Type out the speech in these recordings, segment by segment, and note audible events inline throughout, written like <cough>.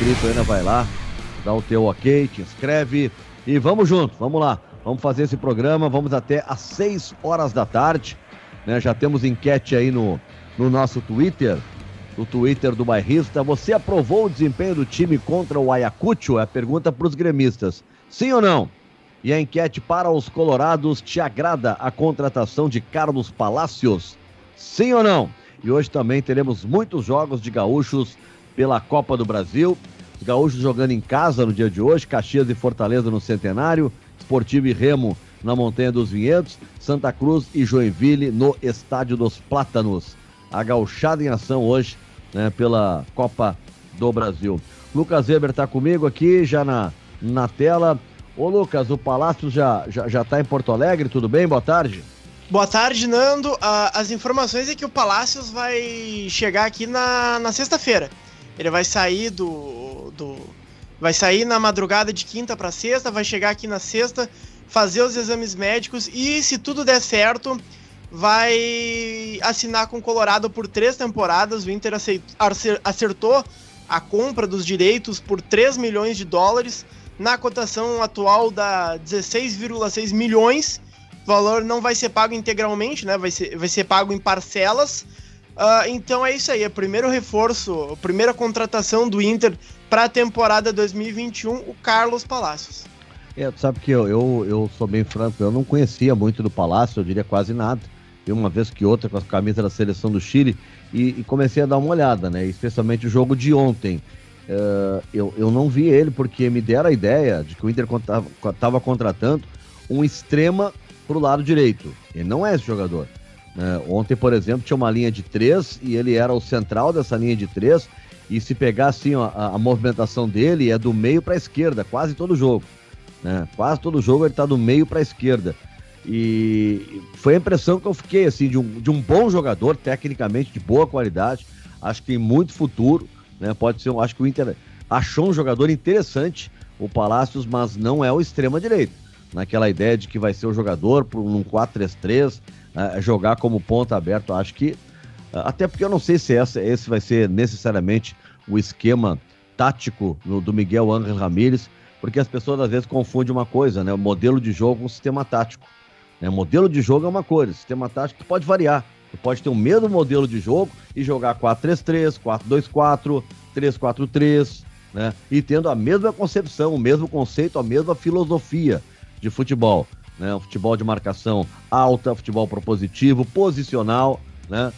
inscrito ainda, vai lá, dá o teu ok, te inscreve e vamos junto, vamos lá. Vamos fazer esse programa, vamos até às 6 horas da tarde. Né? Já temos enquete aí no, no nosso Twitter, no Twitter do Bairrista. Você aprovou o desempenho do time contra o Ayacucho? É a pergunta para os gremistas. Sim ou não? E a enquete para os colorados, te agrada a contratação de Carlos Palacios? Sim ou não? E hoje também teremos muitos jogos de gaúchos pela Copa do Brasil. Os gaúchos jogando em casa no dia de hoje, Caxias e Fortaleza no Centenário, Esportivo e Remo na Montanha dos Vinhedos, Santa Cruz e Joinville no Estádio dos Plátanos. A gauchada em ação hoje, né, pela Copa do Brasil. Lucas Weber está comigo aqui, já na, na tela. Ô Lucas, o Palácio já, já, já tá em Porto Alegre, tudo bem? Boa tarde. Boa tarde, Nando. Uh, as informações é que o Palácios vai chegar aqui na, na sexta-feira. Ele vai sair do, do. Vai sair na madrugada de quinta para sexta, vai chegar aqui na sexta, fazer os exames médicos e, se tudo der certo, vai assinar com o Colorado por três temporadas. O Inter acertou a compra dos direitos por 3 milhões de dólares, na cotação atual da 16,6 milhões o valor não vai ser pago integralmente, né? Vai ser, vai ser pago em parcelas. Uh, então é isso aí, é o primeiro reforço, a primeira contratação do Inter para a temporada 2021, o Carlos Palácios. É, tu sabe que eu, eu, eu sou bem franco, eu não conhecia muito do Palácio, eu diria quase nada. E uma vez que outra com as camisas da seleção do Chile e, e, comecei a dar uma olhada, né? Especialmente o jogo de ontem. Uh, eu, eu não vi ele porque me deram a ideia de que o Inter estava contratando um extrema para o lado direito. Ele não é esse jogador. Né? Ontem, por exemplo, tinha uma linha de três e ele era o central dessa linha de três. E se pegar assim ó, a, a, movimentação dele é do meio para a esquerda, quase todo jogo. Né? Quase todo jogo ele está do meio para a esquerda. E foi a impressão que eu fiquei assim de um, de um bom jogador, tecnicamente de boa qualidade. Acho que tem muito futuro. Né? Pode ser, acho que o Inter achou um jogador interessante, o Palácios, mas não é o extrema direito naquela ideia de que vai ser o jogador por um 4-3-3, eh, jogar como ponta aberto. Acho que, até porque eu não sei se essa, esse vai ser necessariamente o esquema tático no, do Miguel Ángel Ramírez, porque as pessoas às vezes confundem uma coisa, né? O modelo de jogo com o sistema tático. Né? O modelo de jogo é uma coisa, sistema tático pode variar. Você pode ter o mesmo modelo de jogo e jogar 4-3-3, 4-2-4, 3-4-3, né? E tendo a mesma concepção, o mesmo conceito, a mesma filosofia de futebol. Né? Um futebol de marcação alta, futebol propositivo, posicional, né?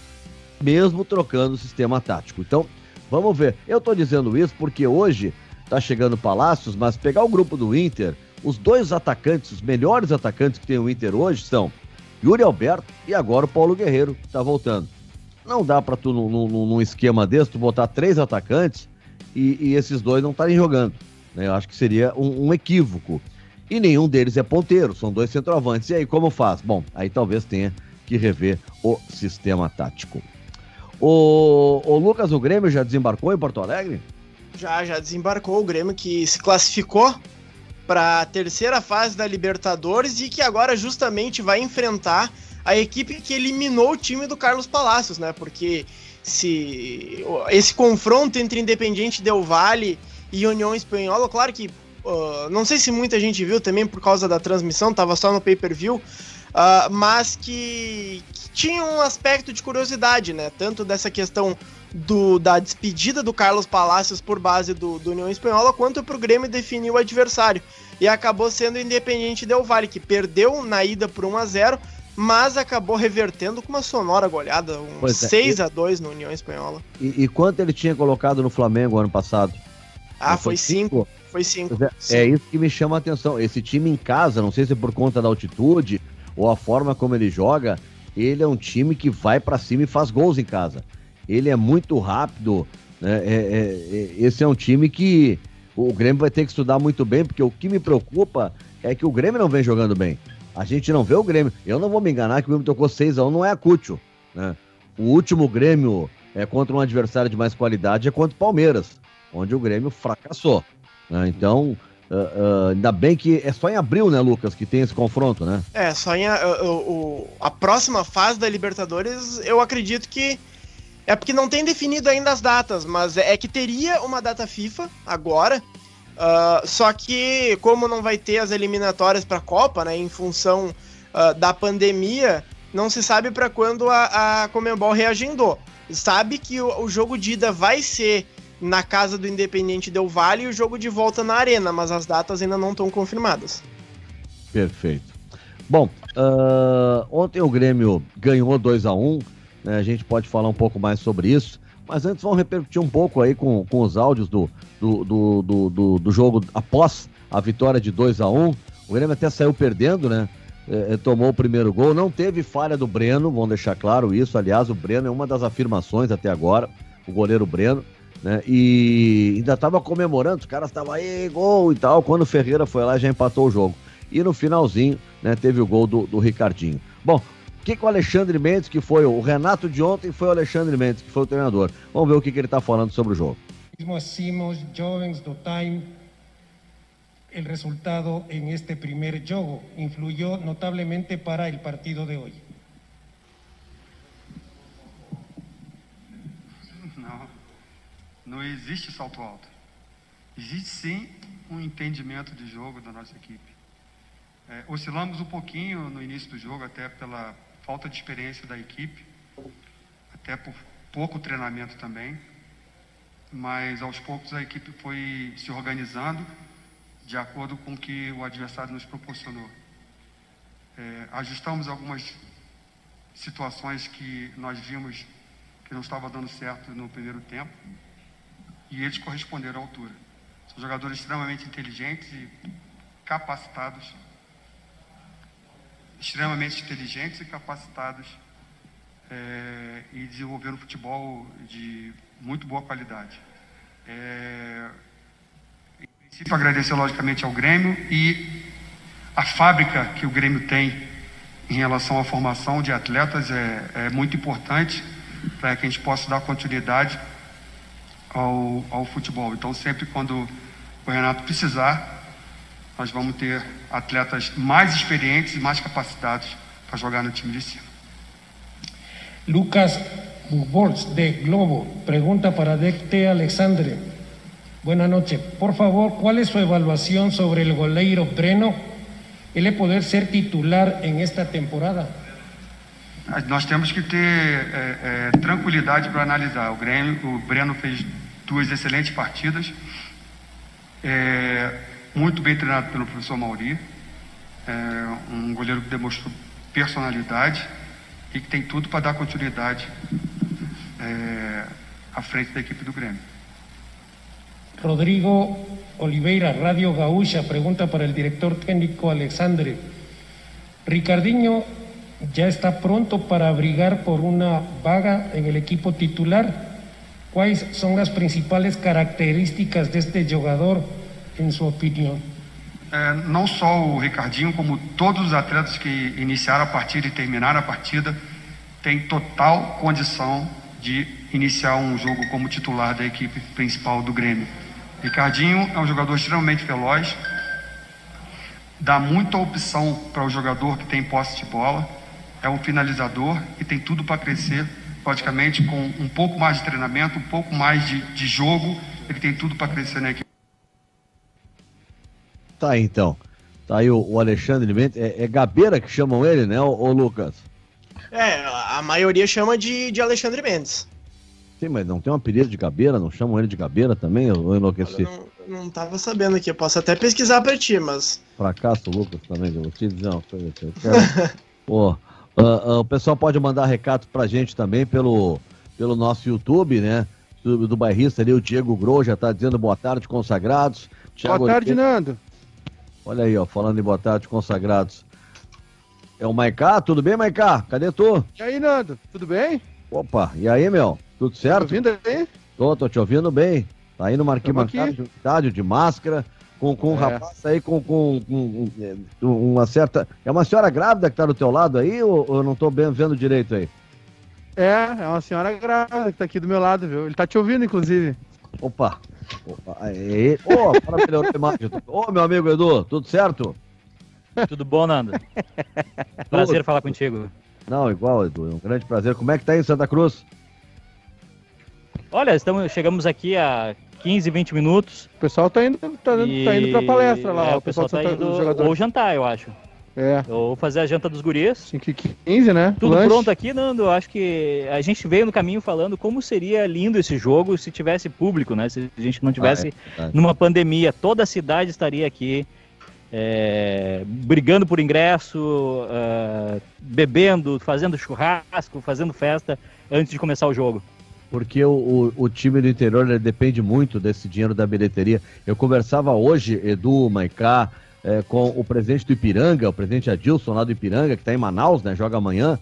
mesmo trocando o sistema tático. Então, vamos ver. Eu estou dizendo isso porque hoje está chegando Palácios, mas pegar o grupo do Inter, os dois atacantes, os melhores atacantes que tem o Inter hoje são Yuri Alberto e agora o Paulo Guerreiro, que está voltando. Não dá para tu, num, num, esquema desse, tu botar três atacantes e, e esses dois não estarem jogando. Né? Eu acho que seria um, um equívoco e nenhum deles é ponteiro, são dois centroavantes. E aí, como faz? Bom, aí talvez tenha que rever o sistema tático. O, o Lucas, o Grêmio já desembarcou em Porto Alegre? Já, já desembarcou o Grêmio que se classificou para a terceira fase da Libertadores e que agora justamente vai enfrentar a equipe que eliminou o time do Carlos Palacios, né? Porque se esse confronto entre Independiente Del Valle e União Espanhola, claro que Uh, não sei se muita gente viu também por causa da transmissão, tava só no pay-per-view, uh, mas que, que, tinha um aspecto de curiosidade, né? Tanto dessa questão do, da despedida do Carlos Palacios por base do, do União Espanhola, quanto pro Grêmio definir o adversário. E acabou sendo o Independiente Del Valle, que perdeu na ida por 1 a 0 mas acabou revertendo com uma sonora goleada, um é, 6 a 2 no União Espanhola. E, e, quanto ele tinha colocado no Flamengo ano passado? Ah, foi 5. Foi cinco. É, é, isso que me chama a atenção. Esse time em casa, não sei se é por conta da altitude ou a forma como ele joga, ele é um time que vai para cima e faz gols em casa. Ele é muito rápido. Né? É, é, é, esse é um time que o Grêmio vai ter que estudar muito bem, porque o que me preocupa é que o Grêmio não vem jogando bem. A gente não vê o Grêmio. Eu não vou me enganar que o Grêmio tocou 6x1, não é a Cúcio. Né? O último Grêmio é contra um adversário de mais qualidade é contra o Palmeiras, onde o Grêmio fracassou. Né? Então, uh, uh, ainda bem que é só em abril, né, Lucas, que tem esse confronto, né? É, só em. Uh, a próxima fase da Libertadores, eu acredito que É porque não tem definido ainda as datas, mas é que teria uma data FIFA agora. Só que, como não vai ter as eliminatórias para a Copa, né, em função da pandemia, não se sabe para quando a, a Comembol reagendou. Sabe que o, o, jogo de ida vai ser na casa do Independente Del Vale e o jogo de volta na Arena, mas as datas ainda não estão confirmadas. Perfeito. Bom, uh, ontem o Grêmio ganhou 2 a 1 né, a gente pode falar um pouco mais sobre isso. Mas antes vamos repercutir um pouco aí com, com os áudios do, do, do, do, do, do jogo após a vitória de 2 a 1 O Grêmio até saiu perdendo, né? É, é, tomou o primeiro gol. Não teve falha do Breno, vamos deixar claro isso. Aliás, o Breno é uma das afirmações até agora, o goleiro Breno. Né? E ainda estava comemorando, os caras estavam aí, gol e tal. Quando o Ferreira foi lá, já empatou o jogo. E no finalzinho, né, teve o gol do, do Ricardinho. Bom, o que, que o Alexandre Mendes, que foi o Renato de ontem, foi o Alexandre Mendes, que foi o treinador. Vamos ver o que, que ele está falando sobre o jogo. Mesmo os jovens do Time el resultado en este primer juego influyó notablemente para el partido de hoy. Não, não existe salto alto. Existe sim um entendimento de jogo da nossa equipe. É, oscilamos um pouquinho no início do jogo, até pela falta de experiência da equipe, até por pouco treinamento também. Mas aos poucos a equipe foi se organizando de acordo com o que o adversário nos proporcionou. É, ajustamos algumas situações que nós vimos que não estava dando certo no primeiro tempo e eles corresponderam à altura. São jogadores extremamente inteligentes e capacitados, extremamente inteligentes e capacitados é, e desenvolveram futebol de muito boa qualidade. É, princípio, agradecer logicamente ao Grêmio e a fábrica que o Grêmio tem em relação à formação de atletas é, é muito importante para que a gente possa dar continuidade ao, ao futebol. Então, sempre quando o Renato precisar, nós vamos ter atletas mais experientes e mais capacitados para jogar no time de cima. Lucas Bubolz, de Globo, pergunta para DT Alexandre. Buenas noches. Por favor, ¿cuál es su evaluación sobre el goleiro Breno? Ele poder ser titular en esta temporada? Nós temos que ter é, é, tranquilidade para analisar. O, Grêmio, o Breno fez duas excelentes partidas, é, muito bem treinado pelo professor Mauri, um goleiro que demonstrou personalidade e que tem tudo para dar continuidade à frente da equipe do Grêmio. Rodrigo Oliveira, Radio Gaúcha, pregunta para el director técnico Alexandre. Ricardinho ya está pronto para abrigar por una vaga en el equipo titular. ¿Cuáles son las principales características de este jugador, en su opinión? É, não só o Ricardinho, como todos os atletas que iniciaram a partida e terminaram a partida, têm total condição de iniciar um jogo como titular da equipe principal do Grêmio. Ricardinho é um jogador extremamente veloz, dá muita opção para o jogador que tem posse de bola, é um finalizador e tem tudo para crescer, praticamente com um pouco mais de treinamento, um pouco mais de, de jogo, ele tem tudo para crescer na equipe. Tá aí então. Tá aí o, o Alexandre Mendes. É, é, Gabeira que chamam ele, né, ô, Lucas? É, a maioria chama de, de Alexandre Mendes. Sim, mas não tem um apelido de Gabeira? Não chamam ele de Gabeira também? Eu enlouqueci. Eu não, não tava sabendo aqui. Eu posso até pesquisar pra ti, mas. Fracasso, Lucas, também. Eu vou te dizer uma coisa. Eu quero... <laughs> Pô, uh, uh, o pessoal pode mandar recado pra gente também pelo, pelo nosso YouTube, né? Do, do bairrista ali, o Diego Gro já tá dizendo boa tarde, consagrados. Thiago boa tarde, Nando. Olha aí, ó, falando em boa tarde, consagrados. É o Maiká, tudo bem, Maiká? Cadê tu? E aí, Nando, tudo bem? Opa, e aí, meu? Tudo certo? Tá ouvindo aí? Tô, tô te ouvindo bem. Tá aí no Marquinhos estádio de máscara, com, com um é. rapaz aí com, com, com, com, uma certa. É uma senhora grávida que tá do teu lado aí, ou, ou eu não tô bem vendo direito aí? É, é uma senhora grávida que tá aqui do meu lado, viu? Ele tá te ouvindo, inclusive. Opa! Opa, aí. Ô, oh, para imagem. Ô, meu amigo Edu, tudo certo? Tudo bom, Nando? <laughs> Prazer falar contigo. Não, igual, Edu. É um grande prazer. Como é que tá aí em Santa Cruz? Olha, estamos, chegamos aqui a 15, 20 minutos. O pessoal tá indo, tá, e... tá indo pra palestra lá. É, ó, o pessoal tá Santa- indo ou jantar, eu acho. É, Ou fazer a janta dos gurias. 5 e 15, né? Tudo Lanche. pronto aqui, Nando. Acho que a gente veio no caminho falando como seria lindo esse jogo se tivesse público, né? Se a gente não tivesse Ah, é, numa pandemia, toda a cidade estaria aqui é, brigando por ingresso, é, bebendo, fazendo churrasco, fazendo festa antes de começar o jogo. Porque o, o, o time do interior depende muito desse dinheiro da bilheteria. Eu conversava hoje, Edu, Maicá, eh, com o presidente do Ipiranga, o presidente Adilson lá do Ipiranga, que está em Manaus, né? Joga amanhã.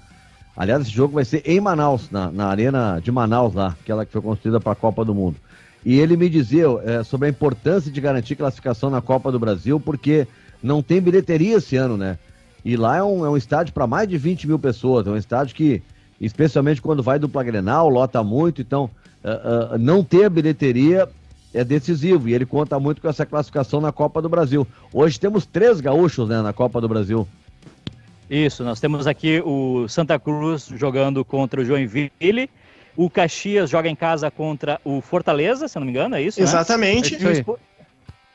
Aliás, esse jogo vai ser em Manaus, na, na arena de Manaus lá, aquela que foi construída para a Copa do Mundo. E ele me dizia eh, sobre a importância de garantir classificação na Copa do Brasil, porque não tem bilheteria esse ano, né? E lá é um, é um estádio para mais de 20 mil pessoas, é um estádio que, especialmente quando vai dupla Grenal, lota muito, então ah, ah, não ter a bilheteria é decisivo e ele conta muito com essa classificação na Copa do Brasil. Hoje temos três gaúchos né, na Copa do Brasil. Isso, nós temos aqui o Santa Cruz jogando contra o Joinville. O Caxias joga em casa contra o Fortaleza, se eu não me engano, é isso? né? Exatamente. E o, espo-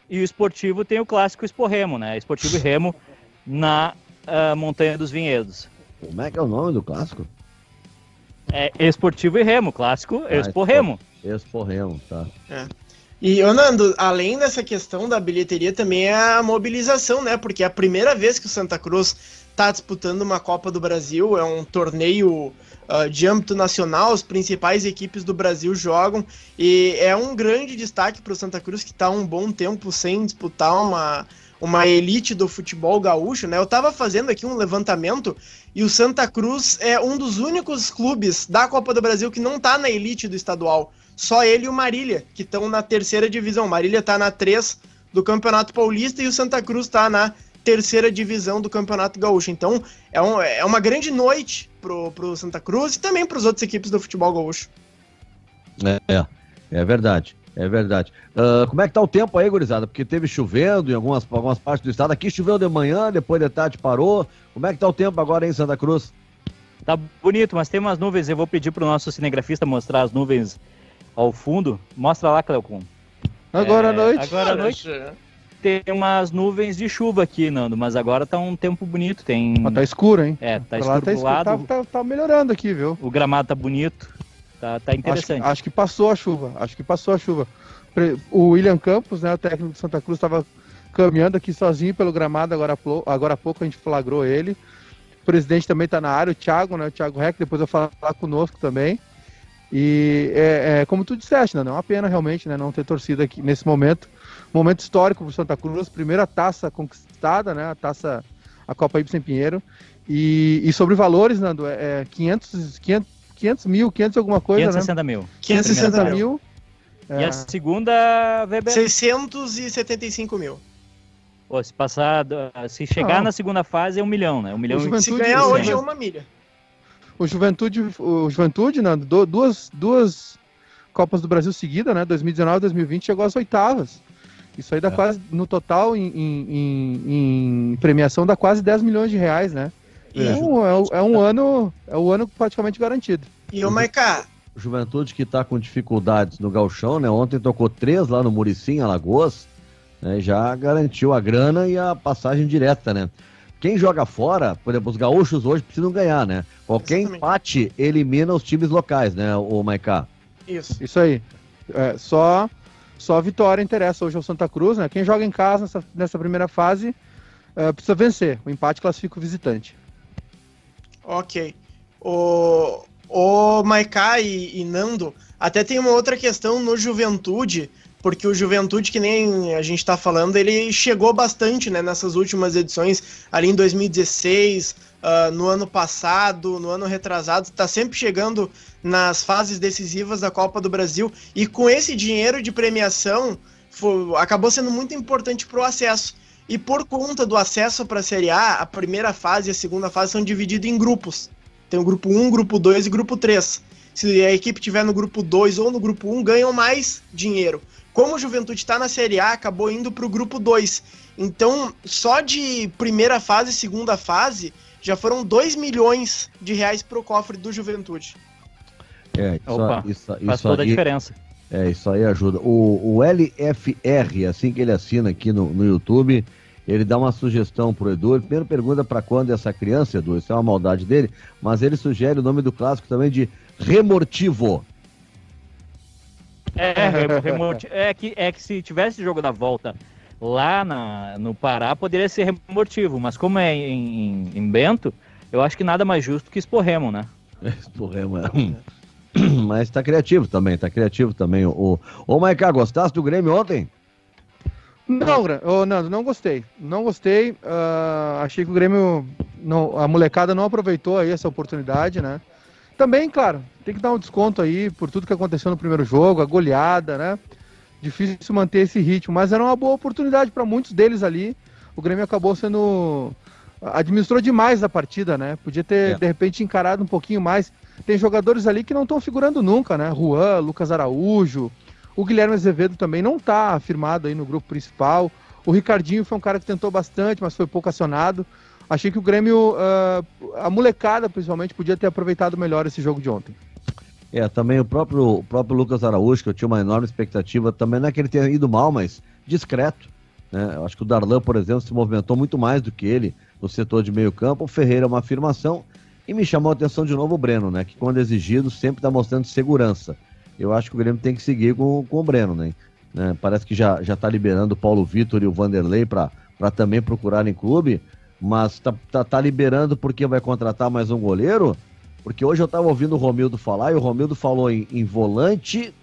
e o esportivo tem o clássico Esporremo, né? Esportivo e Remo na ah, Montanha dos Vinhedos. Como é que é o nome do clássico? É Esportivo e Remo, clássico Ah, Esporremo. Esporremo, tá. E, ô Nando, além dessa questão da bilheteria, também é a mobilização, né? Porque é a primeira vez que o Santa Cruz está disputando uma Copa do Brasil, é um torneio ah, de âmbito nacional, as principais equipes do Brasil jogam, e é um grande destaque para o Santa Cruz, que está um bom tempo sem disputar uma, uma elite do futebol gaúcho, né? Eu estava fazendo aqui um levantamento e o Santa Cruz é um dos únicos clubes da Copa do Brasil que não está na elite do estadual. Só ele e o Marília, que estão na terceira divisão. Marília está na 3 do Campeonato Paulista e o Santa Cruz está na terceira divisão do Campeonato Gaúcho. Então é, um- é uma grande noite pro, pro Santa Cruz e também para as outras equipes do futebol gaúcho. É, é, é verdade, é verdade. Ah, como é que tá o tempo aí, gurizada? Porque teve chovendo em algumas, algumas partes do estado. Aqui choveu de manhã, depois de tarde parou. Como é que tá o tempo agora em Santa Cruz? Tá bonito, mas tem umas nuvens. Eu vou pedir pro nosso cinegrafista mostrar as nuvens ao fundo. Mostra lá, Cleocum. Agora à É, noite. Agora à noite tem umas nuvens de chuva aqui, Nando, mas agora tá um tempo bonito. Tem. Mas tá escuro, hein? É, tá Pra lá escuro pro lado. Tá, tá- tá melhorando aqui, viu? O gramado tá bonito. Tá, tá Acho, interessante. acho que passou a chuva. Acho que passou a chuva. O William Campos, né, o técnico de Santa Cruz, estava caminhando aqui sozinho pelo gramado. Agora, agora há pouco a gente flagrou ele. O presidente também está na área, o Thiago, né? O Thiago Reck, depois vai falar conosco também. E é, é, como tu disseste, né? Não é uma pena realmente né, não ter torcida aqui nesse momento. Momento histórico para Santa Cruz, primeira taça conquistada, né? A taça, a Copa Ibsen Pinheiro. E, e sobre valores, Nando, é, é 500, 500, 500 mil, 500 alguma coisa, 560 mil. né? 560 560 mil. mil. E É, a segunda, Weber, 675 mil. pô, se passar, se chegar Não. na segunda fase é um milhão, né? Um milhão Juventude- Se ganhar hoje é uma milha. o Juventude, o Juventude, Nando, du- duas, duas Copas do Brasil seguidas, né? 2019 e 2020 chegou às oitavas. Isso aí dá É. quase, no total, em, em- em- em premiação, dá quase 10 milhões de reais, né? E, É, um, é, um- é um ano, é um ano praticamente garantido. e o Maiká, Juventude que tá com dificuldades no Galchão, né? Ontem tocou três lá no Murici, em Alagoas, né? Já garantiu a grana e a passagem direta, né? Quem joga fora, por exemplo, os gaúchos hoje precisam ganhar, né? Qualquer Exatamente. empate elimina os times locais, né, o Maiká? isso. Isso aí. É, só, só a vitória interessa hoje ao Santa Cruz, né? Quem joga em casa nessa, nessa primeira fase é, precisa vencer. O empate classifica o visitante. Ok. O, o Maiká e, e Nando, até tem uma outra questão no Juventude, porque o Juventude, que nem a gente tá falando, ele chegou bastante né, nessas últimas edições, ali em 2016, ah, no ano passado, no ano retrasado, está sempre chegando nas fases decisivas da Copa do Brasil, e com esse dinheiro de premiação, fo- acabou sendo muito importante para o acesso. E por conta do acesso para a Série A, a primeira fase e a segunda fase são divididos em grupos. Tem o grupo 1, grupo 2 e grupo 3. Se a equipe tiver no grupo 2 ou no grupo 1, ganham mais dinheiro. Como o Juventude está na Série A, acabou indo para o grupo 2. Então, só de primeira fase e segunda fase, já foram 2 milhões de reais para o cofre do Juventude. É, isso, Opa, isso, Faz isso toda a aí, diferença. É, isso aí ajuda. O, o LFR, assim que ele assina aqui no, no YouTube, ele dá uma sugestão pro Edu. Ele primeiro pergunta para quando essa criança, Edu, isso é uma maldade dele, mas ele sugere o nome do clássico também de Remortivo. É, remo- remoti- é, que, é que se tivesse jogo da volta lá na, no Pará, poderia ser remortivo, mas como é em, em- em Bento, eu acho que nada mais justo que Esporremo, né? <laughs> Porremo, é. Mas tá criativo também, tá criativo também. O, ô, Maiká, gostasse do Grêmio ontem? Não, ô, Nando, não gostei. Não gostei. ah, achei que o Grêmio, não- a molecada não aproveitou aí essa oportunidade, né? Também, claro, tem que dar um desconto aí por tudo que aconteceu no primeiro jogo, a goleada, né? Difícil manter esse ritmo, mas era uma boa oportunidade para muitos deles ali. O Grêmio acabou sendo. administrou demais a partida, né? Podia ter, É. de repente, encarado um pouquinho mais. Tem jogadores ali que não estão figurando nunca, né? Juan, Lucas Araújo, o Guilherme Azevedo também não está afirmado aí no grupo principal. O Ricardinho foi um cara que tentou bastante, mas foi pouco acionado. Achei que o Grêmio, ah, a molecada principalmente, podia ter aproveitado melhor esse jogo de ontem. É, também o próprio, o próprio Lucas Araújo, que eu tinha uma enorme expectativa, também não é que ele tenha ido mal, mas discreto. Né? Eu acho que o Darlan, por exemplo, se movimentou muito mais do que ele no setor de meio campo. O Ferreira é uma afirmação. E me chamou a atenção de novo o Breno, né? Que quando exigido sempre está mostrando segurança. Eu acho que o Grêmio tem que seguir com, com o Breno, né? Né? Parece que já, já tá liberando o Paulo Vitor e o Vanderlei para também procurarem clube, mas tá, tá, tá liberando porque vai contratar mais um goleiro? Porque hoje eu tava ouvindo o Romildo falar e o Romildo falou em, em volante,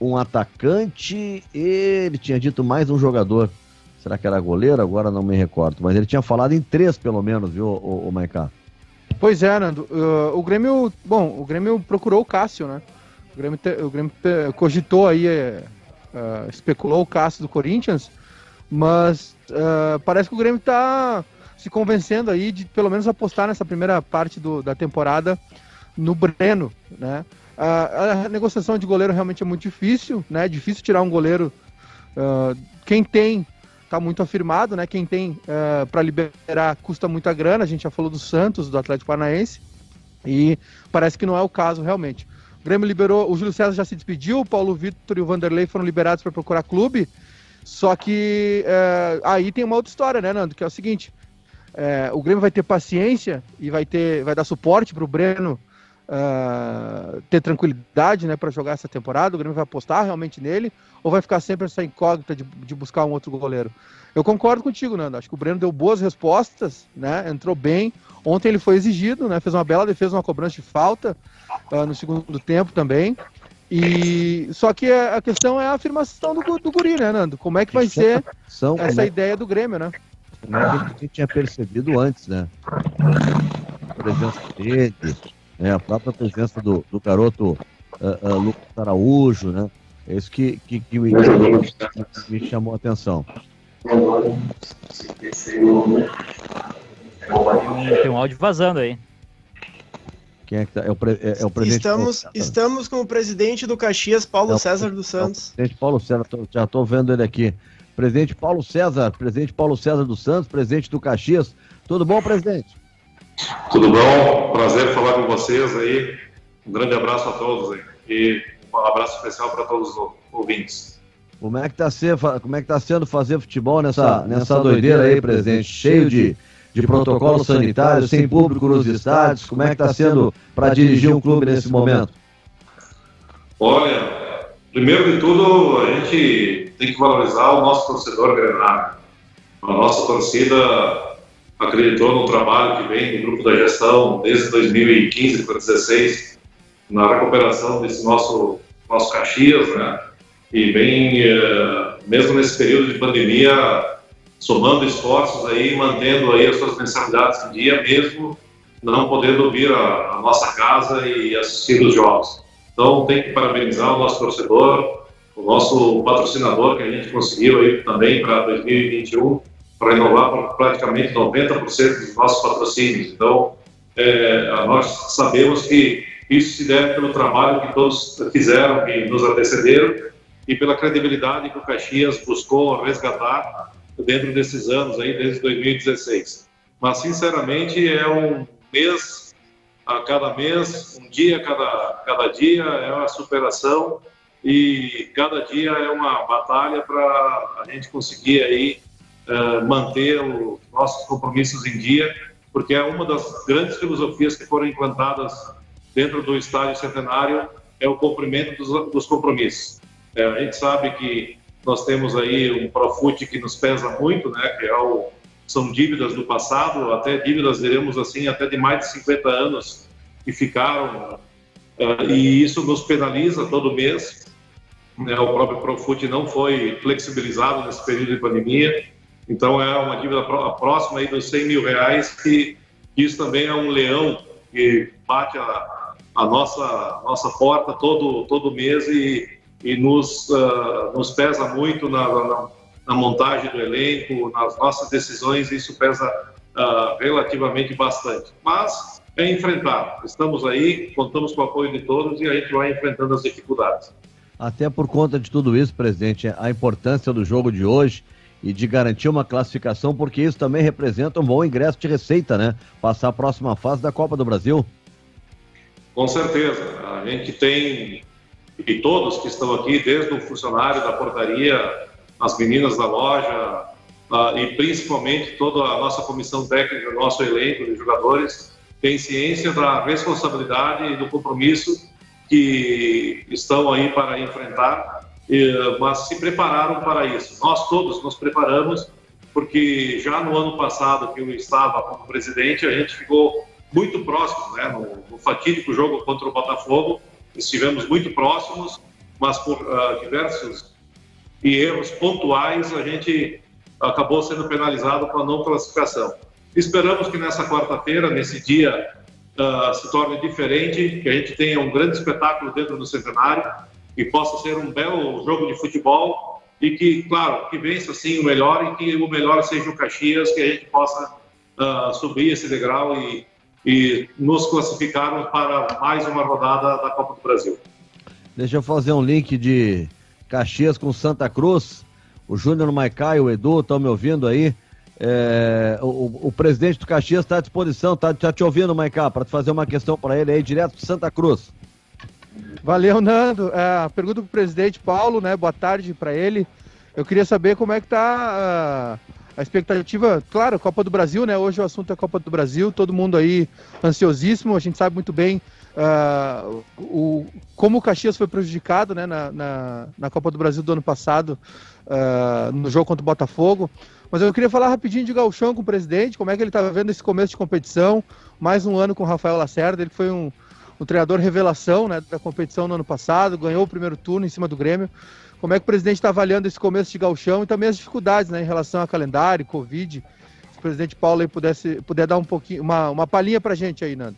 um atacante e ele tinha dito mais um jogador. Será que era goleiro? Agora não me recordo. Mas ele tinha falado em três, pelo menos, viu, o, o Maiká? Pois é, Nando. Uh, o Grêmio, bom, o Grêmio procurou o Cássio, né? O Grêmio, te- o Grêmio cogitou aí, ah, especulou o Cássio do Corinthians, mas ah, parece que o Grêmio está se convencendo aí de pelo menos apostar nessa primeira parte do- da temporada no Breno, né? A, a negociação de goleiro realmente é muito difícil, né? É difícil tirar um goleiro. ah, quem tem tá muito afirmado, né? Quem tem para liberar custa muita grana. A gente já falou do Santos, do Atlético Paranaense, e parece que não é o caso realmente. O Grêmio liberou, o Júlio César já se despediu, o Paulo Vitor e o Vanderlei foram liberados para procurar clube. Só que eh, aí tem uma outra história, né, Nando? Que é o seguinte: eh, o Grêmio vai ter paciência e vai ter, vai dar suporte para o Breno ter tranquilidade, né, para jogar essa temporada. O Grêmio vai apostar realmente nele ou vai ficar sempre essa incógnita de, de buscar um outro goleiro? Eu concordo contigo, Nando. Acho que o Breno deu boas respostas, né? Entrou bem. Ontem ele foi exigido, né? Fez uma bela defesa, uma cobrança de falta ah, no segundo tempo também. E só que a questão é a afirmação do, do Guri, né, Nando? Como é que vai ser essa é, ideia do Grêmio, né? como é que a gente tinha percebido antes, né? A presença dele, né? a própria presença do, do garoto ah, ah, Lucas Araújo, né? É isso que, que, que me, me chamou a atenção. Tem um, áudio vazando aí. Quem é que tá? É o, pre- é, é o presidente. Estamos, estamos com o presidente do Caxias, Paulo É o- César dos Santos. Presidente Paulo César, tô- já estou vendo ele aqui. Presidente Paulo César, presidente Paulo César dos Santos, presidente do Caxias. Tudo bom, presidente? Tudo bom? Prazer falar com vocês aí. Um grande abraço a todos aí. E um abraço especial para todos os ouvintes. Como é que tá sendo, como é que tá sendo fazer futebol nessa, nessa doideira aí, presidente? Cheio de, de protocolo sanitário, sem público nos estádios. Como é que tá sendo para dirigir um clube nesse momento? Olha, primeiro de tudo, a gente tem que valorizar o nosso torcedor grenário. A nossa torcida acreditou no trabalho que vem do grupo da gestão desde 2015 para 2016 na recuperação desse nosso nosso Caxias, né? E vem, eh, mesmo nesse período de pandemia, somando esforços aí, mantendo aí as suas mensalidades em dia, mesmo não podendo vir à nossa casa e assistir os jogos. Então, tem que parabenizar o nosso torcedor, o nosso patrocinador, que a gente conseguiu aí também para 2021, para renovar praticamente 90% dos nossos patrocínios. Então, é, nós sabemos que isso se deve pelo trabalho que todos fizeram, que nos antecederam, e pela credibilidade que o Caxias buscou resgatar dentro desses anos aí, desde 2016. Mas, sinceramente, é um mês a cada mês, um dia cada, cada dia é uma superação e cada dia é uma batalha para a gente conseguir aí uh, manter os nossos compromissos em dia, porque é uma das grandes filosofias que foram implantadas dentro do Estádio Centenário é o cumprimento dos, dos compromissos. É, a gente sabe que nós temos aí um Profut que nos pesa muito, né, que é o, são dívidas do passado, até dívidas, diremos assim, até de mais de 50 anos que ficaram, uh, e isso nos penaliza todo mês. Né, o próprio Profut não foi flexibilizado nesse período de pandemia, então é uma dívida próxima aí dos 100 mil reais, que isso também é um leão que bate a, a nossa, nossa porta todo, todo mês e, e nos, uh, nos pesa muito na, na, na, montagem do elenco, nas nossas decisões, isso pesa uh, relativamente bastante. Mas é enfrentar. Estamos aí, contamos com o apoio de todos e a gente vai enfrentando as dificuldades. Até por conta de tudo isso, presidente, a importância do jogo de hoje e de garantir uma classificação, porque isso também representa um bom ingresso de receita, né? Passar a próxima fase da Copa do Brasil. Com certeza. A gente tem, e todos que estão aqui, desde o funcionário da portaria, as meninas da loja, e principalmente toda a nossa comissão técnica, nosso elenco de jogadores, tem ciência da responsabilidade e do compromisso que estão aí para enfrentar mas se prepararam para isso. Nós todos nos preparamos, porque já no ano passado que eu estava como presidente, a gente ficou muito próximo, né, no, no fatídico jogo contra o Botafogo, estivemos muito próximos, mas por uh, diversos e erros pontuais a gente acabou sendo penalizado com a não classificação. Esperamos que nessa quarta-feira, nesse dia, uh, se torne diferente, que a gente tenha um grande espetáculo dentro do centenário, que possa ser um belo jogo de futebol e que, claro, que vença sim o melhor e que o melhor seja o Caxias, que a gente possa uh, subir esse degrau e, e nos classificarmos para mais uma rodada da Copa do Brasil. Deixa eu fazer um link de Caxias com Santa Cruz. O Júnior Maicá e o Edu estão me ouvindo aí. É, o, o, presidente do Caxias está à disposição, está tá te ouvindo, Maicá, para te fazer uma questão para ele aí, direto de Santa Cruz. Valeu, Nando. É, pergunta para o presidente Paulo, né? Boa tarde para ele. Eu queria saber como é que tá a, a, expectativa. Claro, Copa do Brasil, né? Hoje o assunto é Copa do Brasil. Todo mundo aí ansiosíssimo. A gente sabe muito bem uh, o, como o Caxias foi prejudicado, né? Na, na, na Copa do Brasil do ano passado, uh, no jogo contra o Botafogo. Mas eu queria falar rapidinho de Galchão com o presidente. Como é que ele está vendo esse começo de competição? Mais um ano com o Rafael Lacerda. Ele foi um o treinador revelação né, da competição no ano passado, ganhou o primeiro turno em cima do Grêmio. Como é que o presidente está avaliando esse começo de galchão e também as dificuldades né, em relação a calendário, Covid? Se o presidente Paulo aí pudesse, puder dar um pouquinho, uma, uma palhinha para a gente aí, Nando.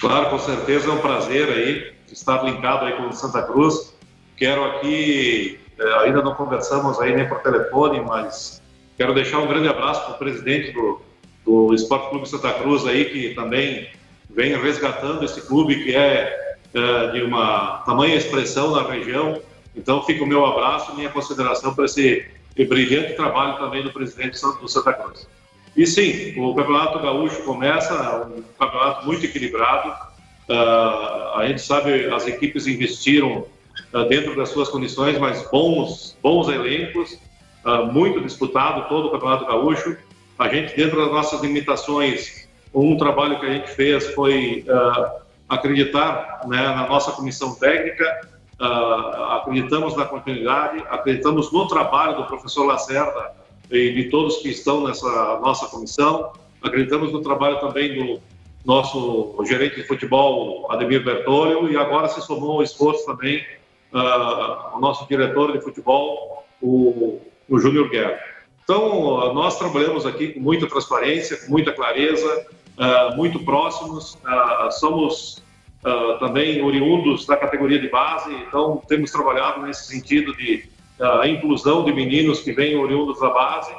Claro, com certeza é um prazer aí estar linkado aí com Santa Cruz. Quero aqui, é, ainda não conversamos aí nem por telefone, mas quero deixar um grande abraço para o presidente do, do Esporte Clube Santa Cruz aí, que também vem resgatando esse clube que é, é de uma tamanha expressão na região. Então, fica o meu abraço minha consideração para esse brilhante trabalho também do presidente do Santa Cruz. E sim, o Campeonato Gaúcho começa, um campeonato muito equilibrado. Uh, a gente sabe, as equipes investiram uh, dentro das suas condições, mas bons, bons elencos, uh, muito disputado todo o Campeonato Gaúcho. A gente, dentro das nossas limitações, um trabalho que a gente fez foi acreditar né, na nossa comissão técnica, uh, acreditamos na continuidade, acreditamos no trabalho do professor Lacerda e de todos que estão nessa nossa comissão, acreditamos no trabalho também do nosso gerente de futebol, Ademir Bertolio, e agora se somou o esforço também uh, nosso diretor de futebol, o, o Júnior Guerra. Então, nós trabalhamos aqui com muita transparência, com muita clareza, uh, muito próximos. Uh, somos uh, também oriundos da categoria de base, então temos trabalhado nesse sentido de a inclusão de meninos que vêm oriundos da base.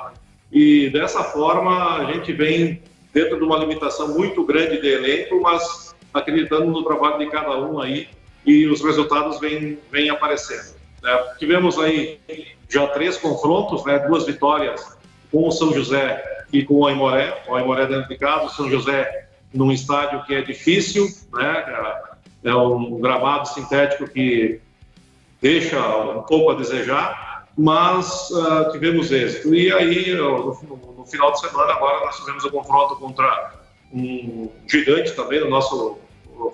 E dessa forma a gente vem dentro de uma limitação muito grande de elenco, mas acreditando no trabalho de cada um aí e os resultados vêm, vêm aparecendo. Né? Tivemos aí já três confrontos, né? duas vitórias com o São José e com o Aimoré, o Aimoré dentro de casa, o São José num estádio que é difícil, né? É um gramado sintético que deixa um pouco a desejar, mas uh, tivemos êxito. E aí, no, no, final de semana, agora nós tivemos o um confronto contra um gigante também no nosso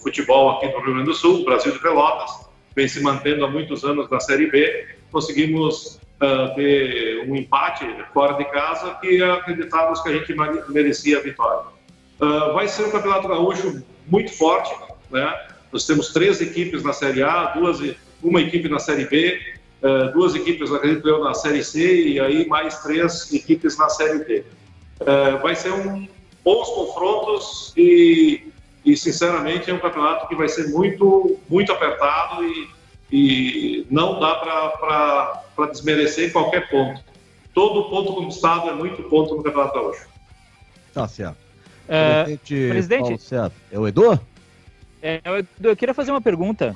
futebol aqui no Rio Grande do Sul, Brasil de Pelotas, vem se mantendo há muitos anos na Série B. Conseguimos uh, ter um empate fora de casa que acreditávamos que a gente merecia a vitória. Uh, vai ser um campeonato gaúcho muito forte, né? Nós temos três equipes na Série A, duas, uma equipe na Série B, uh, duas equipes, acredito eu, na Série C e aí mais três equipes na Série D. vai ser um bons confrontos e, e, sinceramente, é um campeonato que vai ser muito, muito apertado e, e não dá para desmerecer qualquer ponto. Todo ponto conquistado é muito ponto no Campeonato Gaúcho. Tá certo. É, presidente, presidente certo. é o Edu? É, eu, eu queria fazer uma pergunta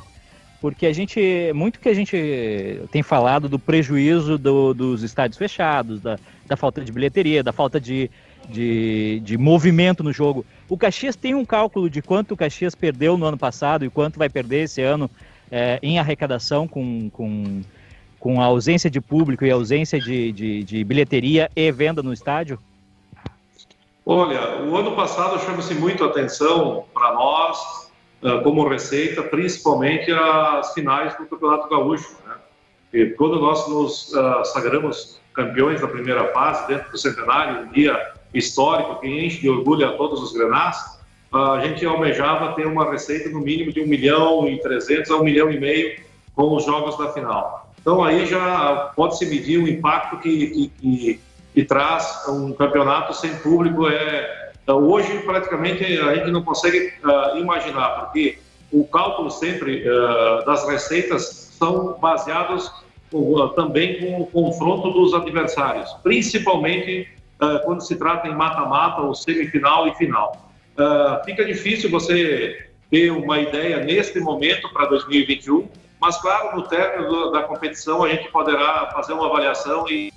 porque a gente muito que a gente tem falado do prejuízo do, dos estádios fechados, da, da, falta de bilheteria, da falta de, de, de, movimento no jogo. O Caxias tem um cálculo de quanto o Caxias perdeu no ano passado e quanto vai perder esse ano é, em arrecadação com, com, com a ausência de público e ausência de, de, de bilheteria e venda no estádio? Olha, o ano passado chama-se muito atenção para nós, uh, como Receita, principalmente as finais do Campeonato Gaúcho. Né? E quando nós nos uh, sagramos campeões da primeira fase, dentro do centenário, um dia histórico que enche de orgulho a todos os granás, a gente almejava ter uma receita no mínimo de 1 milhão e 300 a 1 milhão e meio com os jogos da final. Então aí já pode-se medir o impacto que, que, que, que, traz um campeonato sem público. É, hoje praticamente a gente não consegue uh, imaginar, porque o cálculo sempre uh, das receitas são baseados uh, também com o confronto dos adversários, principalmente quando se trata em mata-mata ou semifinal e final. Fica difícil você ter uma ideia neste momento para 2021, mas claro, no término da competição a gente poderá fazer uma avaliação e,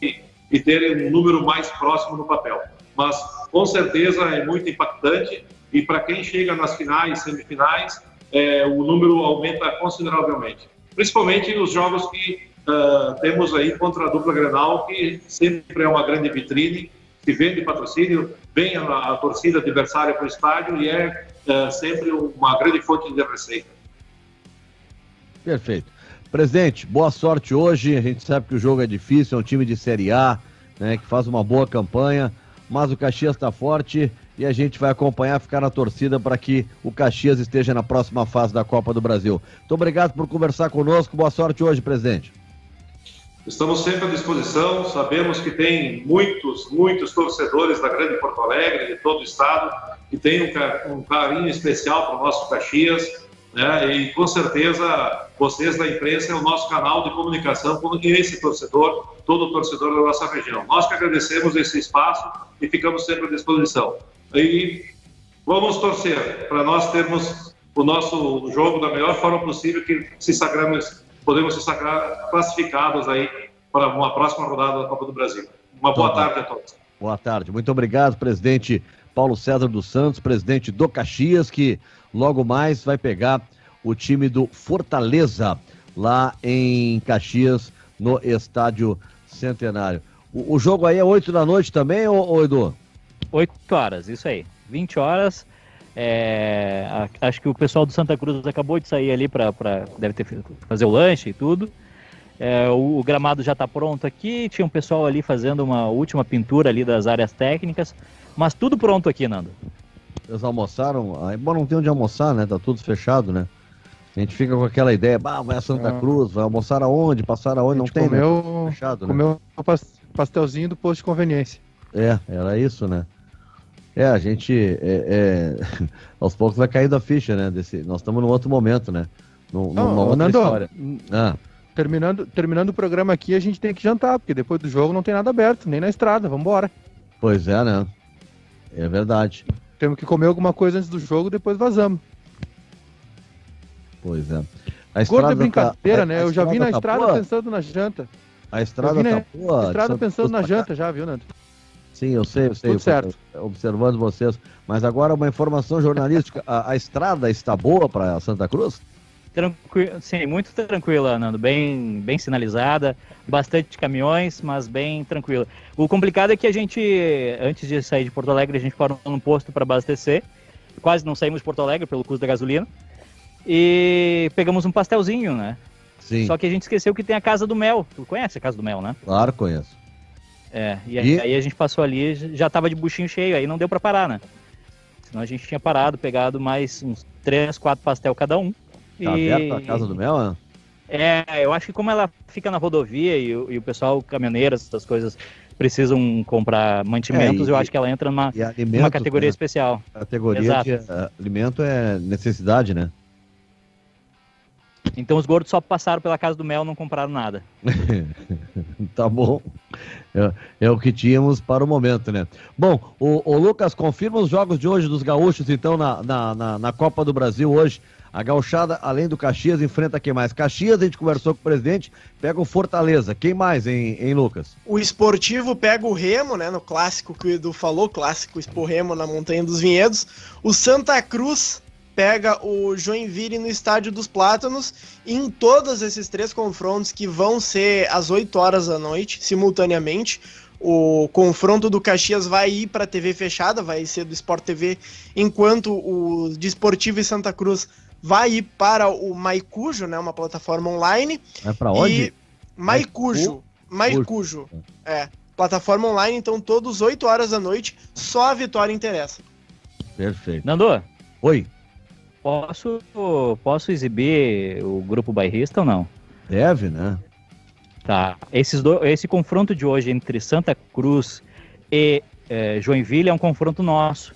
e ter um número mais próximo no papel. Mas com certeza é muito impactante e para quem chega nas finais, semifinais, é, o número aumenta consideravelmente. Principalmente os jogos que uh, temos aí contra a dupla Grenal, que sempre é uma grande vitrine que vende patrocínio, vem a, a torcida adversária para o estádio e é, é sempre uma grande fonte de receita. Perfeito. Presidente, boa sorte hoje. A gente sabe que o jogo é difícil, é um time de Série A, né, que faz uma boa campanha, mas o Caxias está forte e a gente vai acompanhar, ficar na torcida para que o Caxias esteja na próxima fase da Copa do Brasil. Muito obrigado por conversar conosco. Boa sorte hoje, presidente. Estamos sempre à disposição, sabemos que tem muitos, muitos torcedores da Grande Porto Alegre, de todo o estado, que tem um, carinho especial para o nosso Caxias, né? e com certeza vocês da imprensa é o nosso canal de comunicação com esse torcedor, todo torcedor da nossa região. Nós que agradecemos esse espaço e ficamos sempre à disposição. E vamos torcer para nós termos o nosso jogo da melhor forma possível, que se sagramos podemos se sagrar classificados aí para uma próxima rodada da Copa do Brasil. Uma boa tarde a todos. Boa tarde, muito obrigado, presidente Paulo César dos Santos, presidente do Caxias, que logo mais vai pegar o time do Fortaleza lá em Caxias, no Estádio Centenário. O, o jogo aí é 8 da noite também, ô, ô Edu? 8 horas, isso aí. 20 horas. É, acho que o pessoal do Santa Cruz acabou de sair ali para deve ter fazer o lanche e tudo. É, o, o, gramado já está pronto aqui. Tinha um pessoal ali fazendo uma última pintura ali das áreas técnicas, mas tudo pronto aqui, Nando. Eles almoçaram? Bom, não tem onde almoçar, né? Tá tudo fechado, né? A gente fica com aquela ideia, bah, vai a Santa é. Cruz, vai almoçar aonde, passar aonde, não tem, né? comeu, né? Fechado, comeu né? pastelzinho do posto de conveniência. É, era isso, né? É, a gente é, é, <laughs> aos poucos vai cair da ficha, né? Desse, nós estamos num outro momento, né? Num, Não, numa outra Nando, história. Ah. Terminando, terminando o programa aqui, a gente tem que jantar, porque depois do jogo não tem nada aberto, nem na estrada, vamos embora. Pois é, né? É verdade. Temos que comer alguma coisa antes do jogo, depois vazamos. Pois é. A Gordo é brincadeira, tá, né? Eu já vi na tá estrada boa? pensando na janta. A estrada tá boa. Na estrada pensando na janta já, viu, Nando? Sim, eu sei, eu sei. Tudo certo. Observando vocês. Mas agora uma informação jornalística: <laughs> a, a estrada está boa para Santa Cruz? Tranquilo, sim, muito tranquila, Nando. Bem, bem sinalizada, bastante caminhões, mas bem tranquila. O complicado é que a gente, antes de sair de Porto Alegre, a gente parou num posto para abastecer. Quase não saímos de Porto Alegre pelo custo da gasolina. E pegamos um pastelzinho, né? Sim. Só que a gente esqueceu que tem a Casa do Mel. Tu conhece a Casa do Mel, né? Claro, conheço. É, e, aí, E? aí a gente passou ali, já tava de buchinho cheio, aí não deu para parar, né? Senão a gente tinha parado, pegado mais uns três, quatro pastel cada um. Tá aberto a casa do Mel? É, eu acho que como ela fica na rodovia e, o- e o pessoal, caminhoneiras, essas coisas, precisam comprar mantimentos, É, e- eu acho que ela entra numa, E alimento, numa categoria né? especial. categoria Exato. de eh, alimento é necessidade, né? Então os gordos só passaram pela casa do mel não compraram nada. <laughs> tá bom. É, é o que tínhamos para o momento, né? Bom, o, o Lucas, confirma os jogos de hoje dos gaúchos, então, na, na, na, na Copa do Brasil hoje. A gauchada, além do Caxias, enfrenta quem mais? Caxias, a gente conversou com o presidente, pega o Fortaleza. Quem mais, hein, hein Lucas? O esportivo pega o Remo, né? No clássico que o Edu falou, clássico Expo Remo na Montanha dos Vinhedos. O Santa Cruz pega o Joinville no Estádio dos Plátanos. E em todos esses três confrontos, que vão ser às 8 horas da noite, simultaneamente, o confronto do Caxias vai ir para TV fechada, vai ser do Sport TV, enquanto o de Esportivo e Santa Cruz vai ir para o Maicujo, né? Uma plataforma online. Vai pra onde? E Maicujo. Maicujo. É. Plataforma online, então todos 8 horas da noite, só a vitória interessa. Perfeito. Nando, Oi, posso, posso exibir o grupo bairrista ou não? deve, né? Tá. Esses do, esse confronto de hoje entre Santa Cruz e eh, Joinville é um confronto nosso.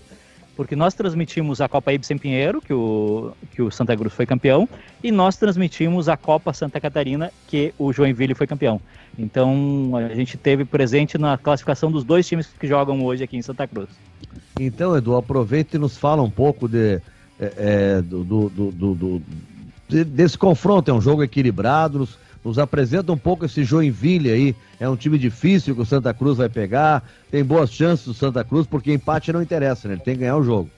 Porque nós transmitimos a Copa Ibsen Pinheiro, que o, que o Santa Cruz foi campeão, e nós transmitimos a Copa Santa Catarina, que o Joinville foi campeão. Então a gente teve presente na classificação dos dois times que jogam hoje aqui em Santa Cruz. Então, Edu, aproveita e nos fala um pouco de, é, é, do, do- do- do- do- de- desse confronto. É um jogo equilibrado. Nos, nos apresenta um pouco esse Joinville aí. É um time difícil que o Santa Cruz vai pegar. Tem boas chances do Santa Cruz, porque empate não interessa, né? Ele tem que ganhar o jogo.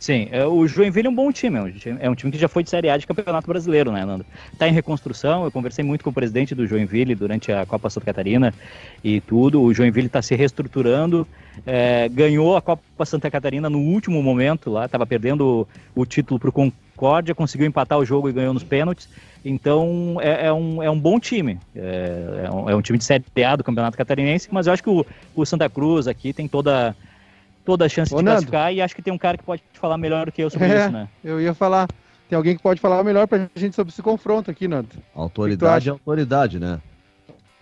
Sim, é, o Joinville é um bom time, é um time, é um time que já foi de Série A de Campeonato Brasileiro, né, Nando? Tá em reconstrução, eu conversei muito com o presidente do Joinville durante a Copa Santa Catarina e tudo, o Joinville está se reestruturando, é, ganhou a Copa Santa Catarina no último momento lá, estava perdendo o, o título para o Concórdia, conseguiu empatar o jogo e ganhou nos pênaltis, então é, é um, é um bom time, é, é um, é um time de Série A do Campeonato Catarinense, mas eu acho que o, o Santa Cruz aqui tem toda toda a chance Ô, de Nando. classificar e acho que tem um cara que pode falar melhor do que eu sobre É. isso, né? Eu ia falar. Tem alguém que pode falar melhor pra gente sobre esse confronto aqui, Nando. Autoridade é autoridade, né?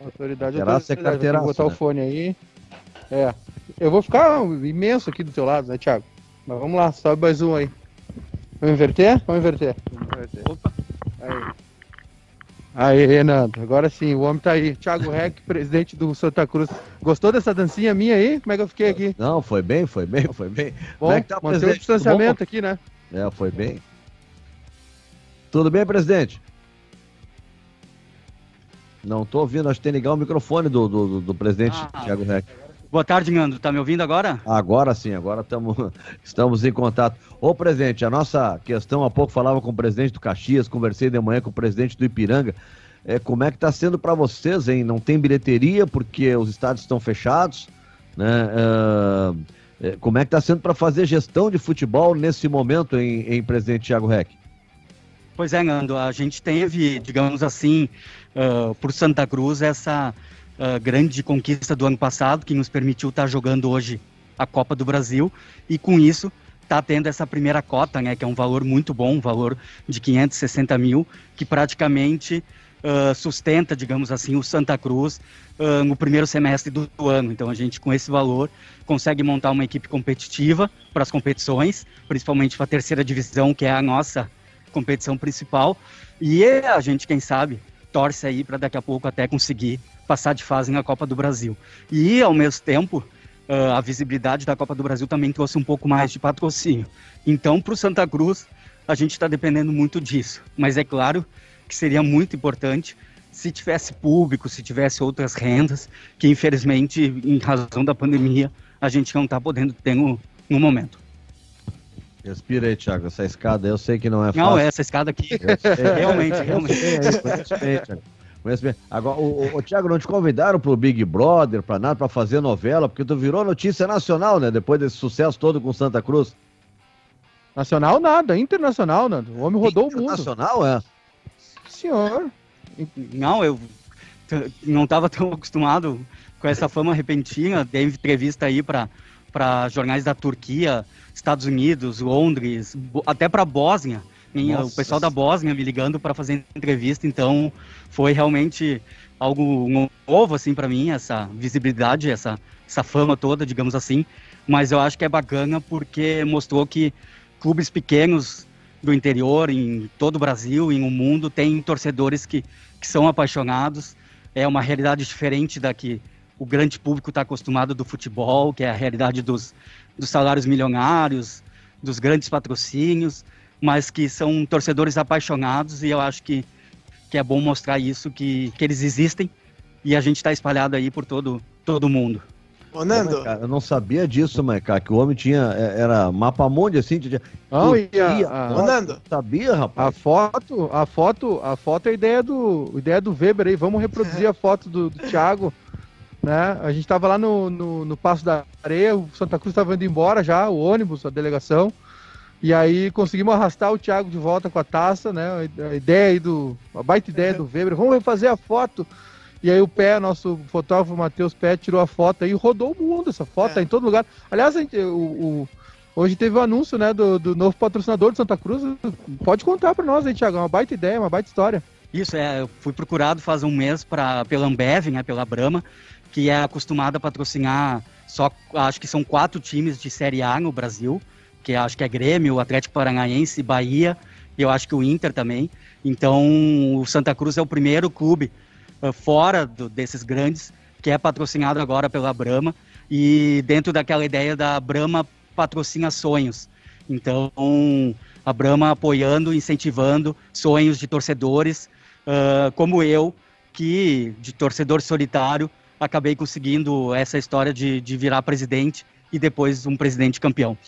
Autoridade é é autoridade. carteiraço, Vou botar né? o fone aí. É. Eu vou ficar imenso aqui do teu lado, né, Thiago? Mas vamos lá, sobe mais um aí. Vamos inverter? Vamos inverter. Vamos inverter. Opa. Aí. Aí, Nando. Agora sim, o homem tá aí. Thiago Reck, <laughs> presidente do Santa Cruz. Gostou dessa dancinha minha aí? Como é que eu fiquei aqui? Não, foi bem, foi bem, foi bem. Bom, Como é que tá, manter o distanciamento aqui, né? É, foi bem. Tudo bem, presidente? Não tô ouvindo, acho que tem que ligar o microfone do, do, do- do presidente Ah. Thiago Reck. Boa tarde, Nando. Tá me ouvindo agora? Agora sim, agora tamo, <laughs> estamos em contato. Ô, presidente, a nossa questão, há pouco falava com o presidente do Caxias, conversei de manhã com o presidente do Ipiranga. É, como é que está sendo para vocês, hein? Não tem bilheteria porque os estádios estão fechados, né? Ah, é, como é que está sendo para fazer gestão de futebol nesse momento, em, em presidente Thiago Reck? Pois é, Nando. A gente teve, digamos assim, ah, por Santa Cruz, essa ah, grande conquista do ano passado, que nos permitiu estar jogando hoje a Copa do Brasil. E com isso, está tendo essa primeira cota, né? Que é um valor muito bom, um valor de 560 mil, que praticamente ah, sustenta, digamos assim, o Santa Cruz ah, no primeiro semestre do, do ano. Então, a gente, com esse valor, consegue montar uma equipe competitiva para as competições, principalmente para a terceira divisão, que é a nossa competição principal. E a gente, quem sabe, torce aí para daqui a pouco até conseguir passar de fase na Copa do Brasil. E, ao mesmo tempo, ah, a visibilidade da Copa do Brasil também trouxe um pouco mais de patrocínio. Então, para o Santa Cruz, a gente está dependendo muito disso. Mas é claro que seria muito importante se tivesse público, se tivesse outras rendas, que infelizmente, em razão da pandemia, a gente não está podendo ter no, no momento. Respira aí, Thiago. Essa escada eu sei que não é fácil. Não, essa escada aqui, realmente, realmente. Conheço bem. Agora, o, o, o Thiago, não te convidaram pro Big Brother, pra nada, pra fazer novela, porque tu virou notícia nacional, né? Depois desse sucesso todo com Santa Cruz. Nacional nada, internacional, Nando. O homem rodou o mundo. Nacional, é? Senhor. Não, eu não estava tão acostumado com essa fama repentina. Dei entrevista aí para jornais da Turquia, Estados Unidos, Londres, até para Bósnia. O pessoal da Bósnia me ligando para fazer entrevista, então foi realmente algo novo assim para mim essa visibilidade, essa essa fama toda, digamos assim. Mas eu acho que é bacana porque mostrou que clubes pequenos do interior, em todo o Brasil, em o um mundo, têm torcedores que, que são apaixonados. É uma realidade diferente da que o grande público está acostumado do futebol, que é a realidade dos, dos salários milionários, dos grandes patrocínios, mas que são torcedores apaixonados e eu acho que, que é bom mostrar isso, que, que eles existem e a gente está espalhado aí por todo, todo mundo. Ô, Nando. Cara, eu não sabia disso, mas, cara, que o homem tinha. É, era mapa mundi, assim. Tinha... Não, e a, Nando. Sabia, rapaz? A foto, a foto, a foto é a ideia do, a ideia do Weber aí. Vamos reproduzir a foto do, do Thiago. Né? A gente tava lá no, no, no Passo da Areia, o Santa Cruz estava indo embora já, o ônibus, a delegação. E aí conseguimos arrastar o Thiago de volta com a taça, né? A ideia aí do. A baita ideia do Weber. Vamos refazer a foto. E aí o Pé, nosso fotógrafo Matheus Pé, tirou a foto aí e rodou o mundo. Essa foto é. tá em todo lugar. Aliás, gente, o, o, hoje teve o um anúncio né, do, do, novo patrocinador de Santa Cruz. Pode contar para nós aí, Thiago. Uma baita ideia, uma baita história. Isso, é. Eu fui procurado faz um mês pra, pela Ambev, né, pela Brahma, que é acostumada a patrocinar só, acho que são quatro times de Série A no Brasil, que acho que é Grêmio, Atlético Paranaense, Bahia, e eu acho que o Inter também. Então, o Santa Cruz é o primeiro clube uh, fora do, desses grandes, que é patrocinado agora pela Brahma, e dentro daquela ideia da Brahma patrocina sonhos. Então, a Brahma apoiando, incentivando sonhos de torcedores, uh, como eu, que de torcedor solitário, acabei conseguindo essa história de, de virar presidente e depois um presidente campeão.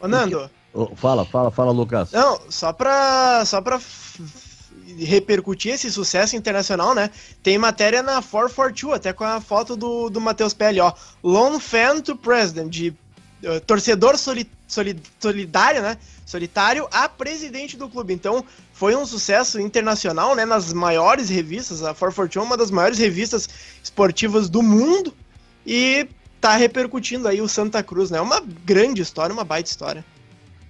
Ô, Nando. Fala, fala, fala, Lucas. Não, só pra, só pra repercutir esse sucesso internacional, né? Tem matéria na 442, até com a foto do, do Matheus Pele, ó. Lone fan to president, de uh, torcedor soli, soli, solidário, né? Solitário a presidente do clube. Então, foi um sucesso internacional, né? Nas maiores revistas, a 442 é uma das maiores revistas esportivas do mundo. E tá repercutindo aí o Santa Cruz, né? Uma grande história, uma baita história.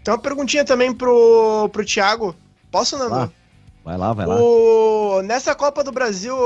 Então, uma perguntinha também pro, pro Thiago. Posso, Nando? Ah. Vai lá, vai lá. O... Nessa Copa do Brasil,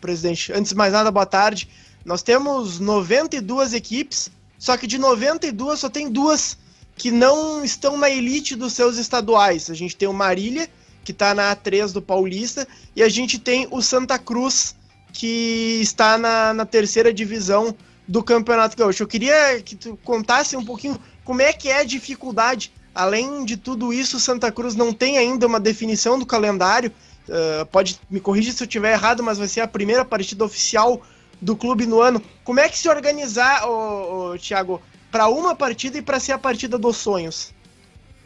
presidente, antes de mais nada, boa tarde. Nós temos 92 equipes, só que de 92 só tem duas que não estão na elite dos seus estaduais. A gente tem o Marília, que está na A3 do Paulista, e a gente tem o Santa Cruz, que está na, na terceira divisão do Campeonato Gaúcho. Eu queria que tu contasse um pouquinho como é que é a dificuldade Além de tudo isso, Santa Cruz não tem ainda uma definição do calendário. Uh, pode me corrigir se eu estiver errado, mas vai ser a primeira partida oficial do clube no ano. Como é que se organizar, ô, Thiago, para uma partida e para ser a partida dos sonhos?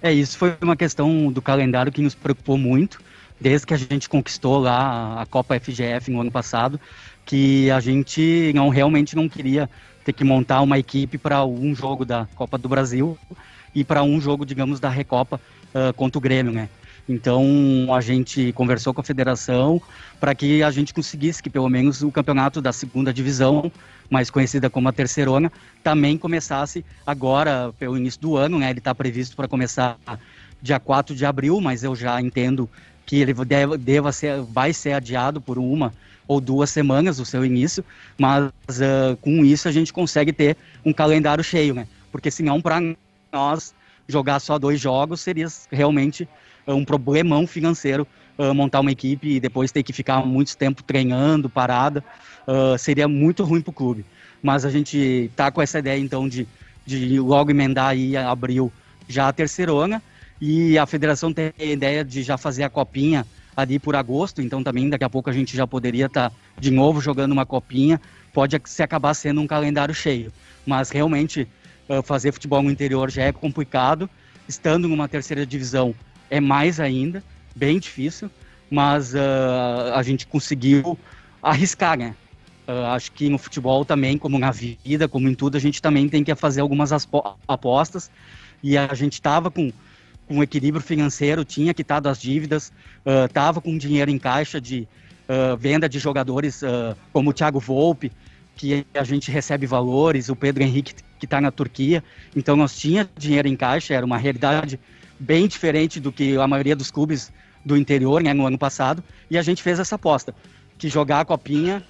É, isso foi uma questão do calendário que nos preocupou muito, desde que a gente conquistou lá a Copa FGF no ano passado, que a gente não realmente não queria ter que montar uma equipe para um jogo da Copa do Brasil e para um jogo, digamos, da Recopa uh, contra o Grêmio, né? Então a gente conversou com a federação para que a gente conseguisse que pelo menos o campeonato da segunda divisão, mais conhecida como a terceirona, também começasse agora pelo início do ano, né? Ele está previsto para começar dia 4 de abril, mas eu já entendo que ele deve, deva ser, vai ser adiado por uma ou duas semanas o seu início, mas uh, com isso a gente consegue ter um calendário cheio, né? Porque senão para nós jogar só dois jogos seria realmente uh, um problemão financeiro uh, montar uma equipe e depois ter que ficar muito tempo treinando, parada, uh, seria muito ruim para o clube. Mas a gente tá com essa ideia então de, de logo emendar aí abril já a terceirona e a federação tem a ideia de já fazer a copinha ali por agosto, então também daqui a pouco a gente já poderia estar tá de novo jogando uma copinha, pode se acabar sendo um calendário cheio. Mas realmente uh, fazer futebol no interior já é complicado, estando numa terceira divisão é mais ainda, bem difícil, mas uh, a gente conseguiu arriscar, né? Uh, acho que no futebol também, como na vida, como em tudo, a gente também tem que fazer algumas apostas. E a gente estava com, com equilíbrio financeiro, tinha quitado as dívidas, estava uh, com dinheiro em caixa de uh, venda de jogadores como o Thiago Volpe, que a gente recebe valores, o Pedro Henrique, que está na Turquia. Então, nós tinha dinheiro em caixa, era uma realidade bem diferente do que a maioria dos clubes do interior né, no ano passado. E a gente fez essa aposta, que jogar a Copinha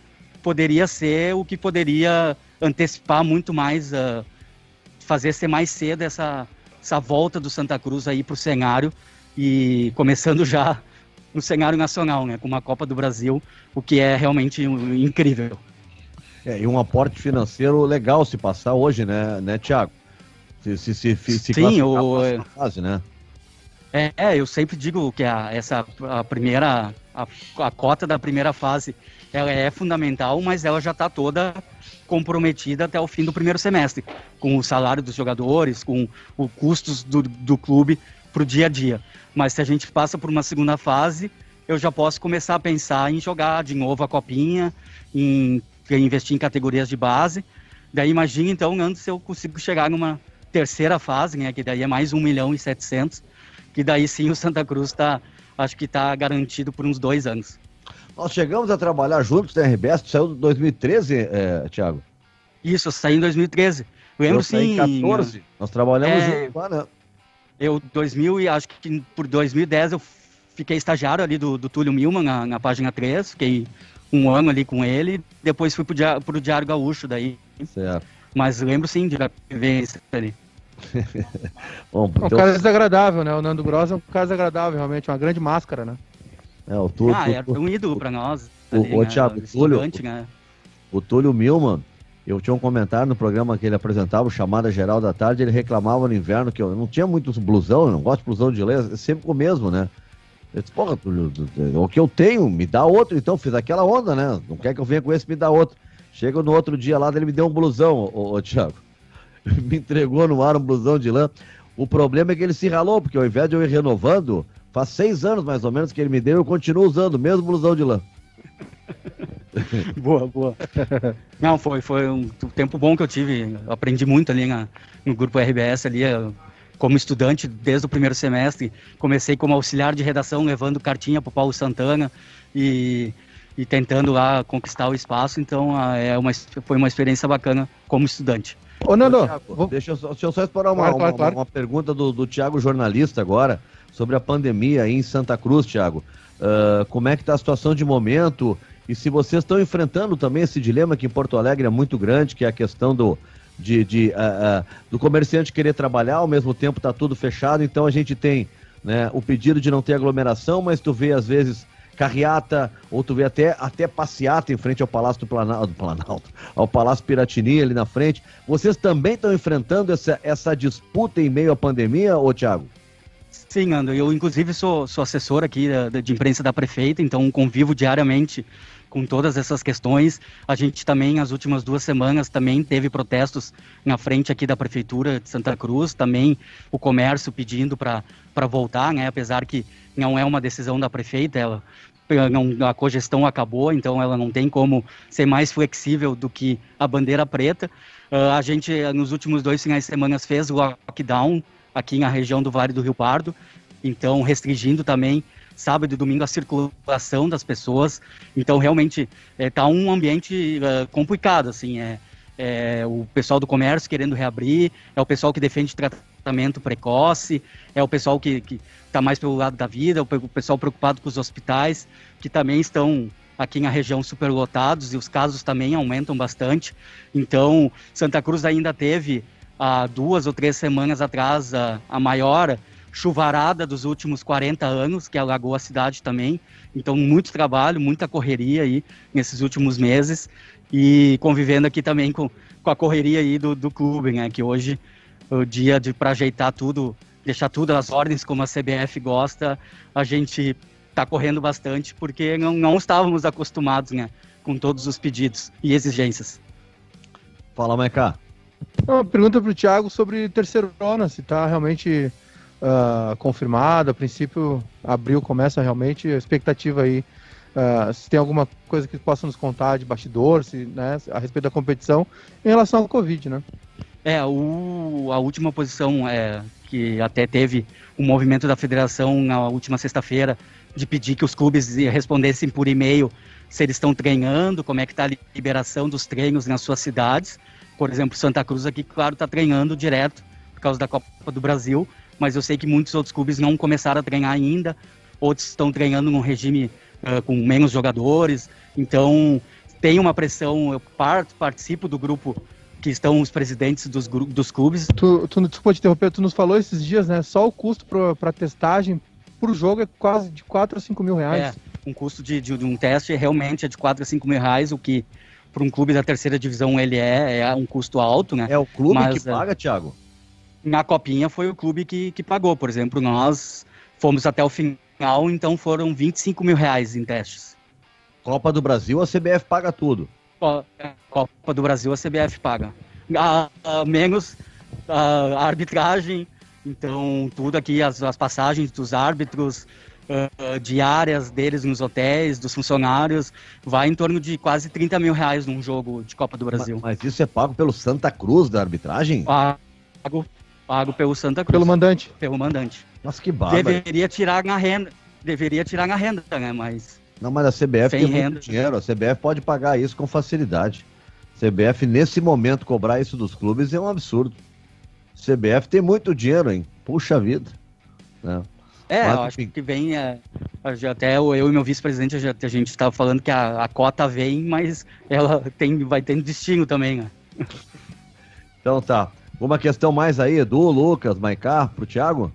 poderia ser o que poderia antecipar muito mais, uh, fazer ser mais cedo essa, essa volta do Santa Cruz aí para o cenário e começando já no cenário nacional, né, com uma Copa do Brasil, o que é realmente incrível. É, e um aporte financeiro legal se passar hoje, né, né Tiago? Se, se, se, se Sim, o... fase, né? É, é, eu sempre digo que a, essa a primeira a, a cota da primeira fase ela é fundamental, mas ela já está toda comprometida até o fim do primeiro semestre, com o salário dos jogadores, com os custos do, do clube para o dia a dia. Mas se a gente passa por uma segunda fase, eu já posso começar a pensar em jogar de novo a copinha, em, em investir em categorias de base. Daí imagina então antes se eu consigo chegar numa terceira fase, né, que daí é mais 1 milhão e 700, que daí sim o Santa Cruz está, acho que está garantido por uns dois anos. Nós chegamos a trabalhar juntos na RBS, tu saiu em 2013, é, Thiago? Isso, eu saí em 2013. Lembro eu sim. Em 14, nós trabalhamos é, juntos lá, né? Eu, 2000, e acho que por 2010 eu fiquei estagiário ali do, do Túlio Milman na, na página 3, fiquei um ano ali com ele, depois fui pro, dia, pro Diário Gaúcho daí. Certo. Mas lembro sim de ver isso ali. <laughs> Bom, então... Um cara desagradável, né? O Nando Gross é um cara desagradável, realmente, uma grande máscara, né? É, o Túlio, ah, era um ídolo para nós. O, ali, o, né? Thiago, o Túlio, né? o Túlio Milman, eu tinha um comentário no programa que ele apresentava, Chamada Geral da Tarde, ele reclamava no inverno que eu não tinha muito blusão, eu não gosto de blusão de lã, é sempre o mesmo, né? Eu disse, porra, Túlio, o que eu tenho, me dá outro, então, fiz aquela onda, né? Não quer que eu venha com esse, me dá outro. Chega no outro dia lá, ele me deu um blusão, ô, ô Thiago. <laughs> me entregou no ar um blusão de lã. O problema é que ele se ralou, porque ao invés de eu ir renovando, Faz seis anos mais ou menos que ele me deu, eu continuo usando mesmo blusão de lã. <laughs> boa, boa. Não, foi, foi um tempo bom que eu tive. Eu aprendi muito ali na, no grupo RBS ali, como estudante desde o primeiro semestre. Comecei como auxiliar de redação, levando cartinha para o Paulo Santana e, e tentando lá conquistar o espaço. Então é uma, foi uma experiência bacana como estudante. Ô, Nando, vou... deixa, eu, deixa eu só explorar uma, claro, claro, claro. uma, uma pergunta do, do Tiago, jornalista, agora sobre a pandemia aí em Santa Cruz, Thiago. Uh, como é que está a situação de momento? E se vocês estão enfrentando também esse dilema que em Porto Alegre é muito grande, que é a questão do, de, de uh, uh, do comerciante querer trabalhar, ao mesmo tempo está tudo fechado, então a gente tem né, o pedido de não ter aglomeração, mas tu vê às vezes carreata, ou tu vê até, até passeata em frente ao Palácio do Planalto, Planalto, ao Palácio Piratini ali na frente. Vocês também estão enfrentando essa, essa disputa em meio à pandemia, ô Thiago? Sim, Ando. Eu, inclusive, sou, sou assessor aqui da, de imprensa da prefeita, então convivo diariamente com todas essas questões. A gente também, as últimas duas semanas, também teve protestos na frente aqui da Prefeitura de Santa Cruz, também o comércio pedindo para voltar, né? apesar que não é uma decisão da prefeita, ela, a cogestão acabou, então ela não tem como ser mais flexível do que a bandeira preta. Uh, a gente, nos últimos dois finais de semana, fez o lockdown aqui na região do Vale do Rio Pardo, então restringindo também sábado e domingo a circulação das pessoas. Então realmente está é, um ambiente é, complicado, assim, é, é, o pessoal do comércio querendo reabrir, é o pessoal que defende tratamento precoce, é o pessoal que está mais pelo lado da vida, o pessoal preocupado com os hospitais, que também estão aqui na região superlotados e os casos também aumentam bastante. Então, Santa Cruz ainda teve há duas ou três semanas atrás a, a maior chuvarada dos últimos 40 anos, que alagou a cidade também. Então, muito trabalho, muita correria aí nesses últimos meses e convivendo aqui também com, com a correria aí do, do clube, né? Que hoje o dia de para ajeitar tudo, deixar tudo às ordens como a CBF gosta, a gente tá correndo bastante, porque não, não estávamos acostumados, né? Com todos os pedidos e exigências. Fala, Maiká. Uma pergunta para o Thiago sobre terceirona, se está realmente uh, confirmado. A princípio, abril começa realmente. A expectativa aí, uh, se tem alguma coisa que possa nos contar de bastidor, se, né, a respeito da competição, em relação ao Covid, né? É, o, a última posição é que até teve um movimento da federação na última sexta-feira de pedir que os clubes respondessem por e-mail se eles estão treinando, como é que está a liberação dos treinos nas suas cidades. Por exemplo, Santa Cruz aqui, claro, está treinando direto por causa da Copa do Brasil, mas eu sei que muitos outros clubes não começaram a treinar ainda, outros estão treinando num regime uh, com menos jogadores, então tem uma pressão, eu parto, participo do grupo que estão os presidentes dos, dos clubes. Tu, tu, desculpa te interromper, tu nos falou esses dias, né, só o custo para testagem por jogo é quase de 4 a 5 mil reais. É, um custo de, de, de um teste realmente é de 4 a 5 mil reais, o que para um clube da terceira divisão ele é, é um custo alto, né? É o clube mas, que paga, Thiago? Na Copinha foi o clube que, que pagou, por exemplo, nós fomos até o final, então foram 25 mil reais em testes. Copa do Brasil, a CBF paga tudo. Copa do Brasil, a CBF paga. A, a menos a, a arbitragem, então tudo aqui, as, as passagens dos árbitros, uh, diárias deles nos hotéis, dos funcionários, vai em torno de quase 30 mil reais num jogo de Copa do Brasil. Mas, mas isso é pago pelo Santa Cruz da arbitragem? Pago, pago pelo Santa Cruz. Pelo mandante? Pelo mandante. Nossa, que barba. Deveria tirar na renda, deveria tirar na renda, né, mas... Não, mas a CBF tem renda. muito dinheiro, a CBF pode pagar isso com facilidade. CBF, nesse momento, cobrar isso dos clubes é um absurdo. CBF tem muito dinheiro, hein? Puxa vida. Né? É, Mas, eu acho que vem. É, até eu e meu vice-presidente, a gente estava falando que a, a, cota vem, mas ela tem, vai tendo destino também, né? Então tá. Uma questão mais aí, Edu, Lucas, Maicar, pro Thiago?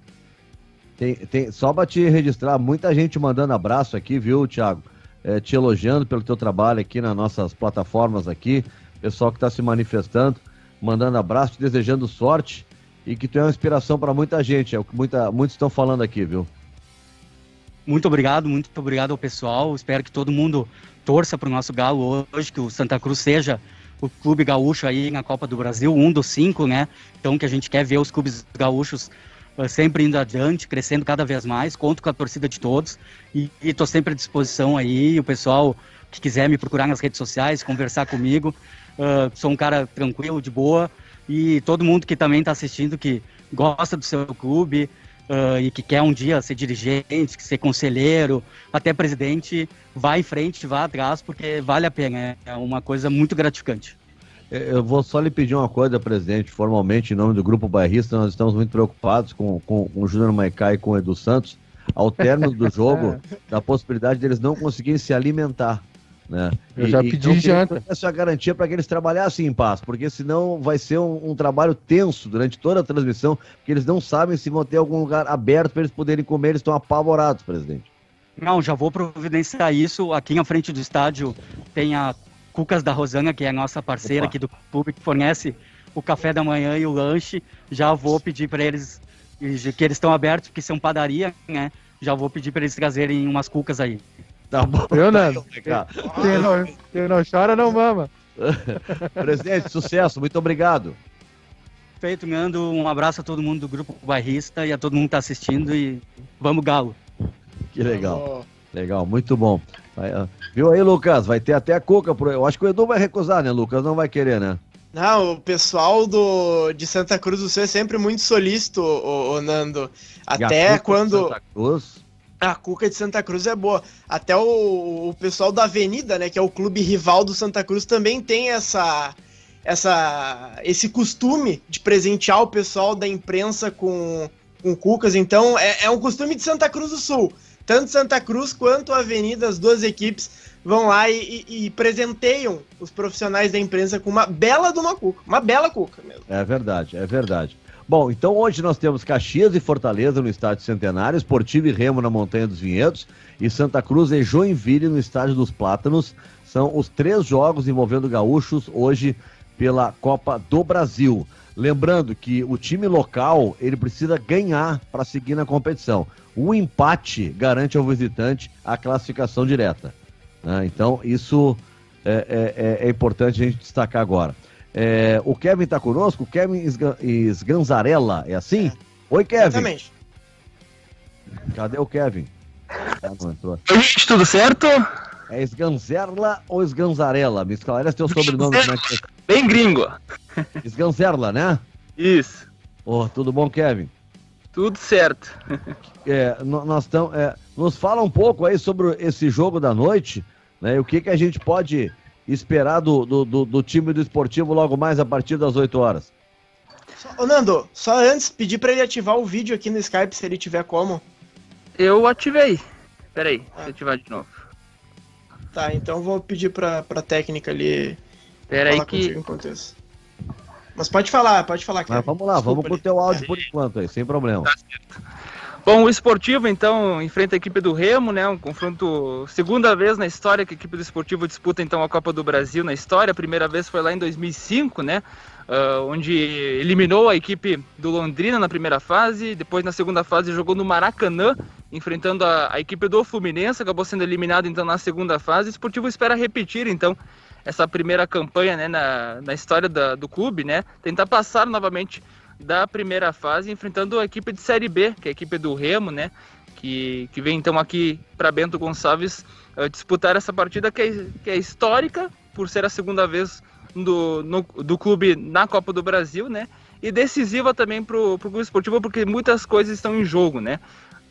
Tem, tem, só para te registrar, muita gente mandando abraço aqui, viu, Thiago? É, te elogiando pelo teu trabalho aqui nas nossas plataformas aqui. Pessoal que está se manifestando, mandando abraço, te desejando sorte e que tu é uma inspiração para muita gente, é o que muita, muitos estão falando aqui, viu? Muito obrigado, muito obrigado ao pessoal. Espero que todo mundo torça para o nosso Galo hoje, que o Santa Cruz seja o clube gaúcho aí na Copa do Brasil, um dos cinco, né? Então que a gente quer ver os clubes gaúchos sempre indo adiante, crescendo cada vez mais. Conto com a torcida de todos e estou sempre à disposição aí. O pessoal que quiser me procurar nas redes sociais, conversar comigo, uh, sou um cara tranquilo, de boa e todo mundo que também está assistindo, que gosta do seu clube uh, e que quer um dia ser dirigente, ser conselheiro, até presidente, vá em frente, vá atrás, porque vale a pena. É uma coisa muito gratificante. É, eu vou só lhe pedir uma coisa, presidente, formalmente, em nome do Grupo Bairrista, nós estamos muito preocupados com, com, com o Júnior Maicá e com o Edu Santos, ao término do <laughs> jogo, da possibilidade deles não conseguirem se alimentar. Né? Eu e, já pedi então, janta. Essa é a garantia para que eles trabalhassem em paz, porque senão vai ser um, um, trabalho tenso durante toda a transmissão, porque eles não sabem se vão ter algum lugar aberto para eles poderem comer, eles estão apavorados, presidente. Não, já vou providenciar isso. Aqui na frente do estádio tem a Cucas da Rosana, que é a nossa parceira Opa. aqui do clube, que fornece o café da manhã e o lanche. Já vou pedir para eles que eles estão abertos, porque são padaria, né? Já vou pedir para eles trazerem umas cucas aí. Tá bom. Eu não. Quem não, quem não chora não mama. <laughs> Presidente, sucesso, muito obrigado. Feito, mando um abraço a todo mundo do Grupo Bairrista e a todo mundo que está assistindo e vamos Galo. Que legal. Legal, muito bom. Viu aí, Lucas? Vai ter até a Coca. Eu acho que o Edu vai recusar, né, Lucas? Não vai querer, né? Não, o pessoal do, de Santa Cruz do Sul é sempre muito solícito, o, o Nando. Até quando. Santa Cruz a Cuca de Santa Cruz é boa. Até o, o pessoal da Avenida, né, que é o clube rival do Santa Cruz, também tem essa, essa, esse costume de presentear o pessoal da imprensa com, com cucas. Então, é, é um costume de Santa Cruz do Sul. Tanto Santa Cruz quanto Avenida, as duas equipes vão lá e, e, e, presenteiam os profissionais da imprensa com uma bela de uma cuca. Uma bela cuca mesmo. É verdade, é verdade. Bom, então hoje nós temos Caxias e Fortaleza no Estádio Centenário, Esportivo e Remo na Montanha dos Vinhedos e Santa Cruz e Joinville no Estádio dos Plátanos. São os três jogos envolvendo gaúchos hoje pela Copa do Brasil. Lembrando que o time local ele precisa ganhar para seguir na competição. O empate garante ao visitante a classificação direta. Né? Então, isso é, é, é, importante a gente destacar agora. É, o Kevin está conosco, o Kevin Sganzarella, é assim? É. Oi, Kevin. Exatamente. Cadê o Kevin? Ah, não entrou. Oi, gente, tudo certo? É Sganzerla ou Sganzarella? Me esclarece teu sobrenome. Como é que é? <laughs> Bem gringo. Sganzerla, né? Isso. Oh, tudo bom, Kevin? Tudo certo. <laughs> é, nós estamos. É, nos fala um pouco aí sobre esse jogo da noite, né? O que, que a gente pode esperar do, do, do, do time do esportivo logo mais a partir das 8 horas. Ô Nando, só antes, pedir para ele ativar o vídeo aqui no Skype, se ele tiver como. Eu ativei. Peraí, ah. deixa eu ativar de novo. Tá, então vou pedir pra, pra técnica ali. Peraí que. Mas pode falar, pode falar. Mas vamos lá, Desculpa vamos pro teu áudio por enquanto aí, sem problema. Tá certo. Bom, o esportivo então enfrenta a equipe do Remo, né? Um confronto segunda vez na história que a equipe do esportivo disputa então a Copa do Brasil na história. A primeira vez foi lá em 2005, né? Uh, onde eliminou a equipe do Londrina na primeira fase, depois na segunda fase jogou no Maracanã, enfrentando a, a equipe do Fluminense, acabou sendo eliminado então na segunda fase. O esportivo espera repetir então essa primeira campanha né, na, na história da, do clube, né? Tentar passar novamente da primeira fase, enfrentando a equipe de Série B, que é a equipe do Remo, né? Que, que vem então aqui para Bento Gonçalves uh, disputar essa partida que é, que é histórica, por ser a segunda vez do, no, do clube na Copa do Brasil, né? E decisiva também para o clube esportivo, porque muitas coisas estão em jogo, né?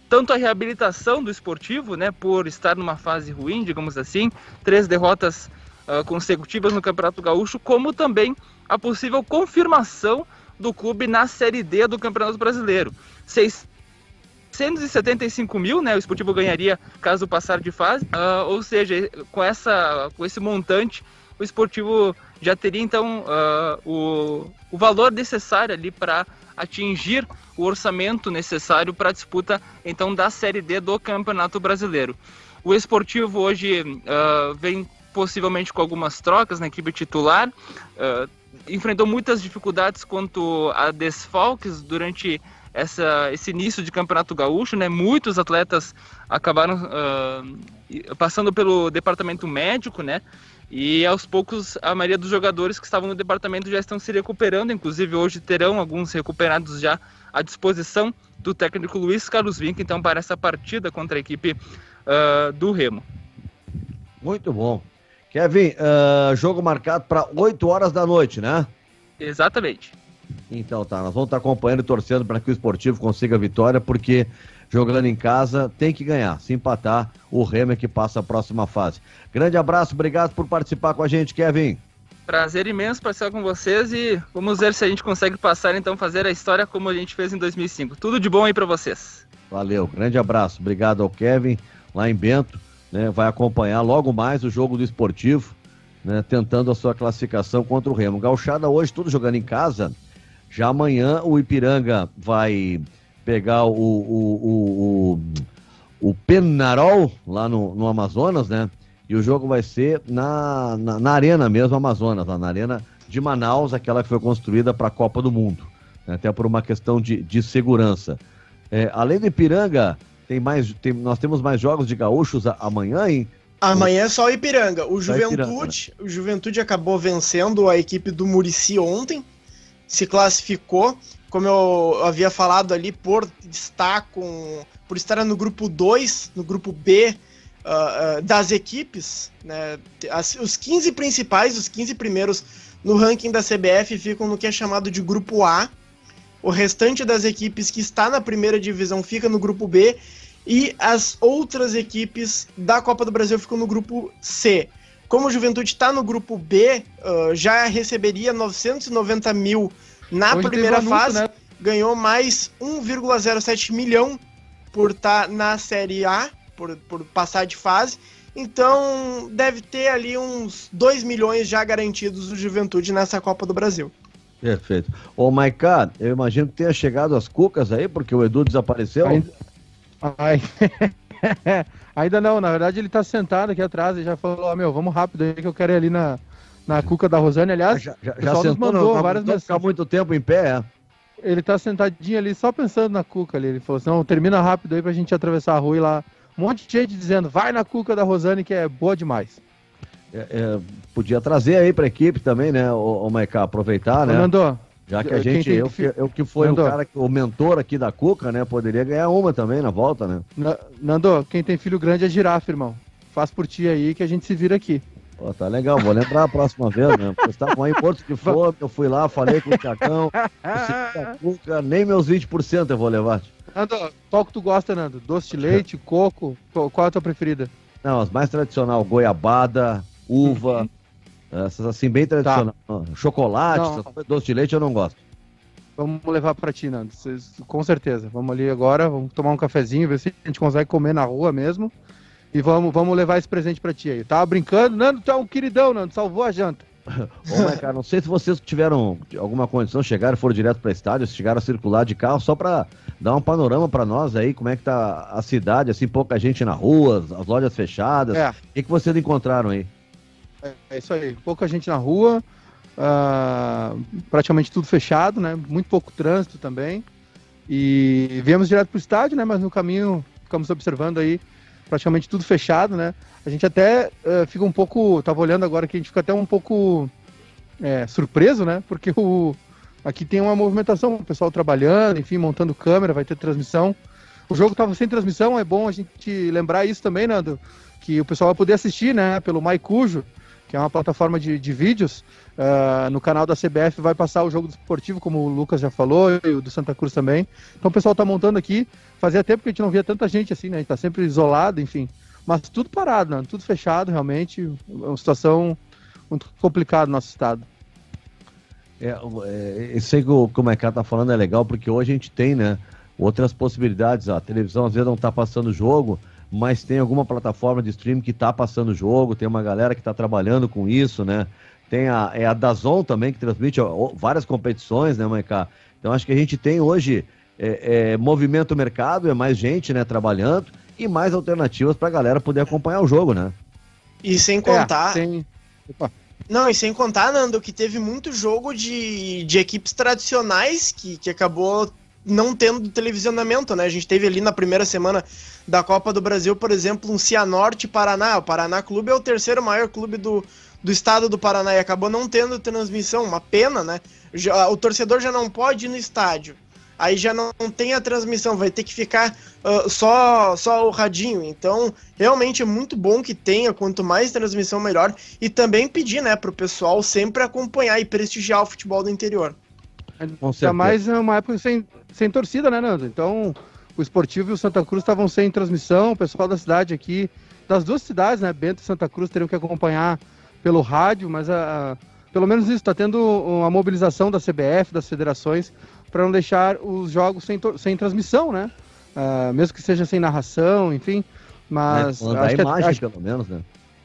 Tanto a reabilitação do esportivo, né? Por estar numa fase ruim, digamos assim, três derrotas uh, consecutivas no Campeonato Gaúcho, como também a possível confirmação do clube na Série D do Campeonato Brasileiro. 675 mil, né? O Esportivo ganharia caso passar de fase. Uh, ou seja, com, essa, com esse montante, o Esportivo já teria então uh, o, o valor necessário ali para atingir o orçamento necessário para a disputa então da Série D do Campeonato Brasileiro. O Esportivo hoje uh, vem possivelmente com algumas trocas na equipe titular. Uh, enfrentou muitas dificuldades quanto a desfalques durante essa, esse início de campeonato gaúcho, né? Muitos atletas acabaram uh, passando pelo departamento médico, né? E aos poucos a maioria dos jogadores que estavam no departamento já estão se recuperando, inclusive hoje terão alguns recuperados já à disposição do técnico Luiz Carlos Vinck, então para essa partida contra a equipe uh, do Remo. Muito bom. Kevin, uh, jogo marcado para 8 horas da noite, né? Exatamente. Então tá, nós vamos estar acompanhando e torcendo para que o esportivo consiga a vitória, porque jogando em casa tem que ganhar. Se empatar, o Remo é que passa a próxima fase. Grande abraço, obrigado por participar com a gente, Kevin. Prazer imenso participar com vocês e vamos ver se a gente consegue passar, então, fazer a história como a gente fez em 2005. Tudo de bom aí para vocês. Valeu, grande abraço. Obrigado ao Kevin, lá em Bento né, vai acompanhar logo mais o jogo do esportivo, né, tentando a sua classificação contra o Remo. Gauchada hoje, tudo jogando em casa. Já amanhã o Ipiranga vai pegar o, o, o, o, o Penarol lá no, no Amazonas, né? E o jogo vai ser na, na, na, Arena mesmo, Amazonas, lá na Arena de Manaus, aquela que foi construída para a Copa do Mundo, né? até por uma questão de, de segurança. É, além do Ipiranga, tem mais, tem, nós temos mais jogos de gaúchos amanhã, hein? Amanhã é só o Ipiranga. O Juventude, Ipiranga, né? o Juventude acabou vencendo a equipe do Murici ontem, se classificou, como eu havia falado ali, por estar com, por estar no grupo 2, no grupo B uh, uh, das equipes, né? As, os 15 principais, os 15 primeiros no ranking da CBF ficam no que é chamado de grupo A. O restante das equipes que está na primeira divisão fica no grupo B e as outras equipes da Copa do Brasil ficam no grupo C. Como o Juventude está no grupo B, uh, já receberia 990 mil na Hoje primeira anúncio, fase, né? ganhou mais 1,07 milhão por estar tá na Série A, por, por passar de fase. Então deve ter ali uns 2 milhões já garantidos do Juventude nessa Copa do Brasil. Perfeito. Ô, Maiká, eu imagino que tenha chegado as cucas aí, porque o Edu desapareceu. Ainda, Ai. <laughs> Ainda não, na verdade ele tá sentado aqui atrás e já falou, ó, oh, meu, vamos rápido aí que eu quero ir ali na, na cuca da Rosane. Aliás, já, já, já sentou, mandou não, várias não ficar muito tempo em pé, é? ele tá sentadinho ali só pensando na Cuca ali. Ele falou assim: não, termina rápido aí pra gente atravessar a rua e lá. Um monte de gente dizendo, vai na Cuca da Rosane que é boa demais. É, é, podia trazer aí pra equipe também, né, o, o Maiká, aproveitar, né? Nando, Já que a gente, eu, que, eu que foi Nando. o cara, o mentor aqui da Cuca, né, poderia ganhar uma também na volta, né? Na- Nando, quem tem filho grande é girafa, irmão. Faz por ti aí que a gente se vira aqui. Pô, tá legal, vou lembrar a próxima vez, né? Vocês estavam aí em Porto de <laughs> Fome, eu fui lá, falei com o Tiacão, Cuca, nem meus 20% eu vou levar. Nando, qual que tu gosta, Nando? Doce de leite, coco? Qual, é a tua preferida? Não, as mais tradicional, goiabada, uva, essas assim, bem tradicional. Chocolate, Não. essas doce de leite eu não gosto. Vamos levar pra ti, Nando. Com certeza. Vamos ali agora, vamos tomar um cafezinho, ver se a gente consegue comer na rua mesmo. E vamos, vamos levar esse presente pra ti aí. Tava brincando, Nando, tu é um queridão, Nando. Salvou a janta. <laughs> Ô, mas, cara, não sei se vocês tiveram alguma condição, chegaram, foram direto para estádio, chegaram a circular de carro, só para dar um panorama para nós aí, como é que tá a cidade, assim, pouca gente na rua, as lojas fechadas. É. O que, que vocês encontraram aí? É, é isso aí. Pouca gente na rua, ah, praticamente tudo fechado, né? Muito pouco trânsito também. E viemos direto pro estádio, né? Mas no caminho ficamos observando aí praticamente tudo fechado, né? A gente até eh, fica um pouco, tava olhando agora que a gente fica até um pouco eh, surpreso, né? Porque o aqui tem uma movimentação, o pessoal trabalhando, enfim, montando câmera, vai ter transmissão. O jogo tava sem transmissão, é bom a gente lembrar isso também, Nando, que o pessoal vai poder assistir, né? Pelo MyCujo, que é uma plataforma de, de vídeos. ah, no canal da CBF vai passar o jogo esportivo, como o Lucas já falou, e o do Santa Cruz também. Então o pessoal tá montando aqui. Fazia tempo que a gente não via tanta gente assim, né? A gente tá sempre isolado, enfim. Mas tudo parado, né? Tudo fechado, realmente. É uma situação muito complicada no nosso estado. É, é, isso aí que o, que o Maiká tá falando é legal, porque hoje a gente tem, né, outras possibilidades. A televisão às vezes não tá passando jogo, mas tem alguma plataforma de streaming que tá passando jogo, tem uma galera que tá trabalhando com isso, né? Tem a, é a Dazon também, que transmite várias competições, né, Maiká? Então acho que a gente tem hoje é, é, movimento mercado, é mais gente, né, trabalhando e mais alternativas pra galera poder acompanhar o jogo, né? E sem contar. É. Opa. Não, e sem contar, Nando, que teve muito jogo de, de equipes tradicionais que, que acabou não tendo televisionamento, né? A gente teve ali na primeira semana da Copa do Brasil, por exemplo, um Cianorte Paraná. O Paraná Clube é o terceiro maior clube do, do estado do Paraná e acabou não tendo transmissão. Uma pena, né? Já- o torcedor já não pode ir no estádio. Aí já não tem a transmissão, vai ter que ficar ah, só, só o radinho. Então, realmente é muito bom que tenha, quanto mais transmissão, melhor. E também pedir, né, pro pessoal sempre acompanhar e prestigiar o futebol do interior. Ainda mais é uma época sem, sem torcida, né, Nando? Então, o Esportivo e o Santa Cruz estavam sem transmissão, o pessoal da cidade aqui, das duas cidades, né, Bento e Santa Cruz, teriam que acompanhar pelo rádio, mas a, a- pelo menos isso, está tendo uma mobilização da CBF, das federações, para não deixar os jogos sem, sem transmissão, né? Ah, mesmo que seja sem narração, enfim. Mas? Mandar acho que, imagem, acho, pelo menos, né?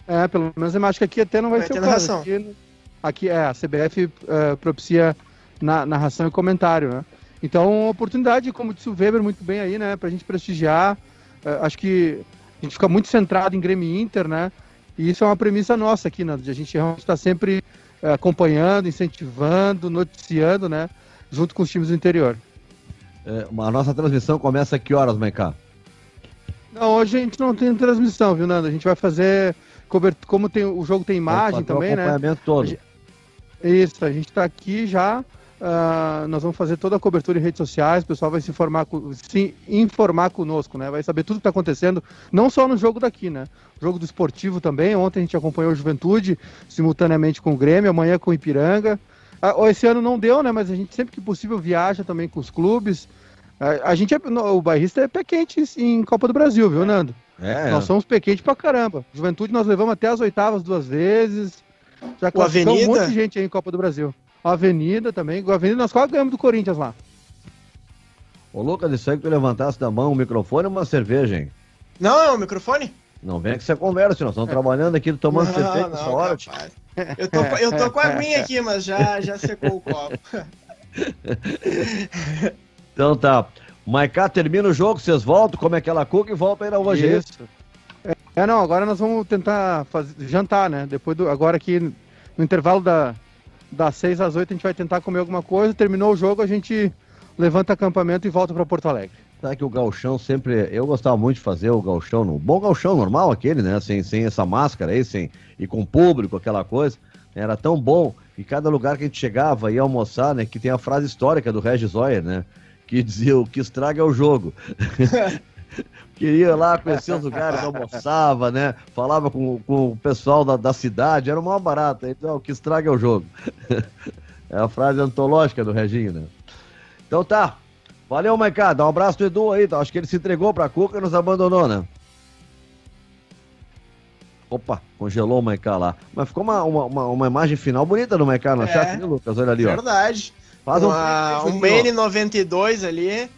é, pelo menos eu acho que aqui até não vai, Vai ser ter o caso. narração. Aqui, aqui é, a CBF eh, propicia na, narração e comentário, né? Então, oportunidade, como disse o Weber muito bem aí, né? Pra gente prestigiar. Eh, acho que a gente fica muito centrado em Grêmio Inter, né? E isso é uma premissa nossa aqui, né? De a gente realmente estar sempre eh, acompanhando, incentivando, noticiando, né? Junto com os times do interior. É, a nossa transmissão começa a que horas, Maiká? Não, hoje a gente não tem transmissão, viu, Nando? A gente vai fazer. Como tem, o jogo tem imagem também, né? acompanhamento todo. Isso, a gente está aqui já. Ah, nós vamos fazer toda a cobertura em redes sociais, o pessoal vai se informar, se informar conosco, né? Vai saber tudo que está acontecendo, não só no jogo daqui, né? O jogo do esportivo também. Ontem a gente acompanhou o Juventude simultaneamente com o Grêmio, amanhã com o Ipiranga. Ah, esse ano não deu, né? Mas a gente sempre que possível viaja também com os clubes. Ah, a gente é, o bairrista é pé quente em Copa do Brasil, viu, Nando? É, Nós somos pé quente pra caramba. Juventude nós levamos até as oitavas duas vezes. Já classificou um Avenida? monte de gente aí em Copa do Brasil. A Avenida também. Avenida nós quase ganhamos do Corinthians lá. Ô, Lucas, isso aí que tu levantasse da mão o microfone é uma cerveja, hein? Não, é o microfone? Não vem que você conversa, nós estamos trabalhando aqui, tomando não, cerveja não, nessa hora. Eu tô, eu tô com a aguinha aqui, mas já, já secou o copo. <laughs> Então tá. Maiká termina o jogo, vocês voltam, come aquela cuca e voltam aí na hoje. é isso? Isso. É, é, não, agora nós vamos tentar fazer, jantar, né? Depois do. Agora aqui no intervalo da, das 6 às 8 a gente vai tentar comer alguma coisa. Terminou o jogo, a gente levanta acampamento e volta para Porto Alegre. Sabe que o galchão sempre. Eu gostava muito de fazer o galchão, no bom galchão normal aquele, né? Sem, sem essa máscara aí, sem, e com público, aquela coisa. Era tão bom. E cada lugar que a gente chegava ia almoçar, né? Que tem a frase histórica do Regis Zoyer, né? Que dizia: o que estraga é o jogo. <laughs> Queria lá conhecer os lugares, almoçava, né? Falava com, com o pessoal da, da cidade, era uma barata. Então, o que estraga é o jogo. <laughs> é a frase antológica do Reginho, né? Então tá. Valeu, Maicá. Dá um abraço do Edu aí. Tá? Acho que ele se entregou pra Cuca e nos abandonou, né? Opa, congelou o Maicá lá. Mas ficou uma, uma, uma, uma imagem final bonita do Maicá no É. chat, né, Lucas? Olha ali, ó. Verdade. Faz um, Uma, um print, N92 ali, É.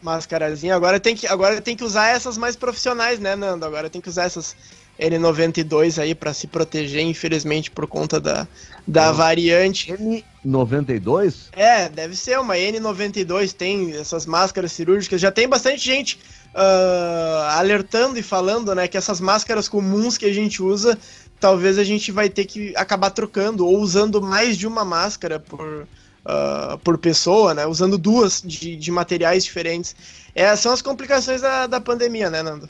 mascarazinha. Agora tem, que, agora tem que usar essas mais profissionais, né, Nando? Agora tem que usar essas N92 aí pra se proteger, infelizmente, por conta da, da Não. variante. N92? É, deve ser uma N92, tem essas máscaras cirúrgicas. Já tem bastante gente ah, alertando e falando, né, que essas máscaras comuns que a gente usa, talvez a gente vai ter que acabar trocando ou usando mais de uma máscara por, ah, por pessoa, né, usando duas de, de materiais diferentes. É, são as complicações da, da pandemia, né, Nando?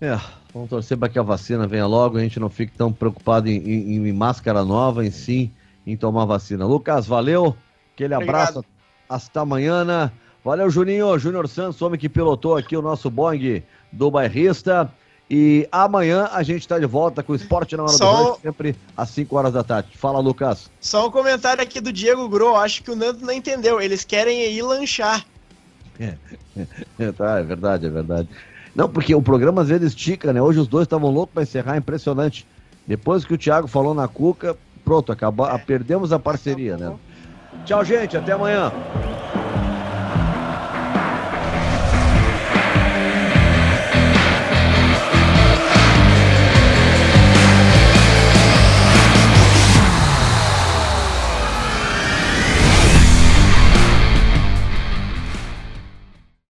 É, vamos torcer para que a vacina venha logo, a gente não fique tão preocupado em, em- em máscara nova, em sim, em tomar vacina. Lucas, valeu, aquele abraço, Obrigado. hasta amanhã. Valeu, Juninho, Júnior Santos, homem que pilotou aqui o nosso Boeing do bairrista. E amanhã a gente está de volta com o Esporte na Hora Só- do Rancho, sempre às 5 horas da tarde. Fala, Lucas. Só um comentário aqui do Diego Gro, acho que o Nando não entendeu. Eles querem ir lanchar. É, tá, é verdade, é verdade. Não, porque o programa às vezes estica, né? Hoje os dois estavam loucos para encerrar, impressionante. Depois que o Thiago falou na Cuca, pronto, acabou, perdemos a parceria, né? Tchau, gente, até amanhã.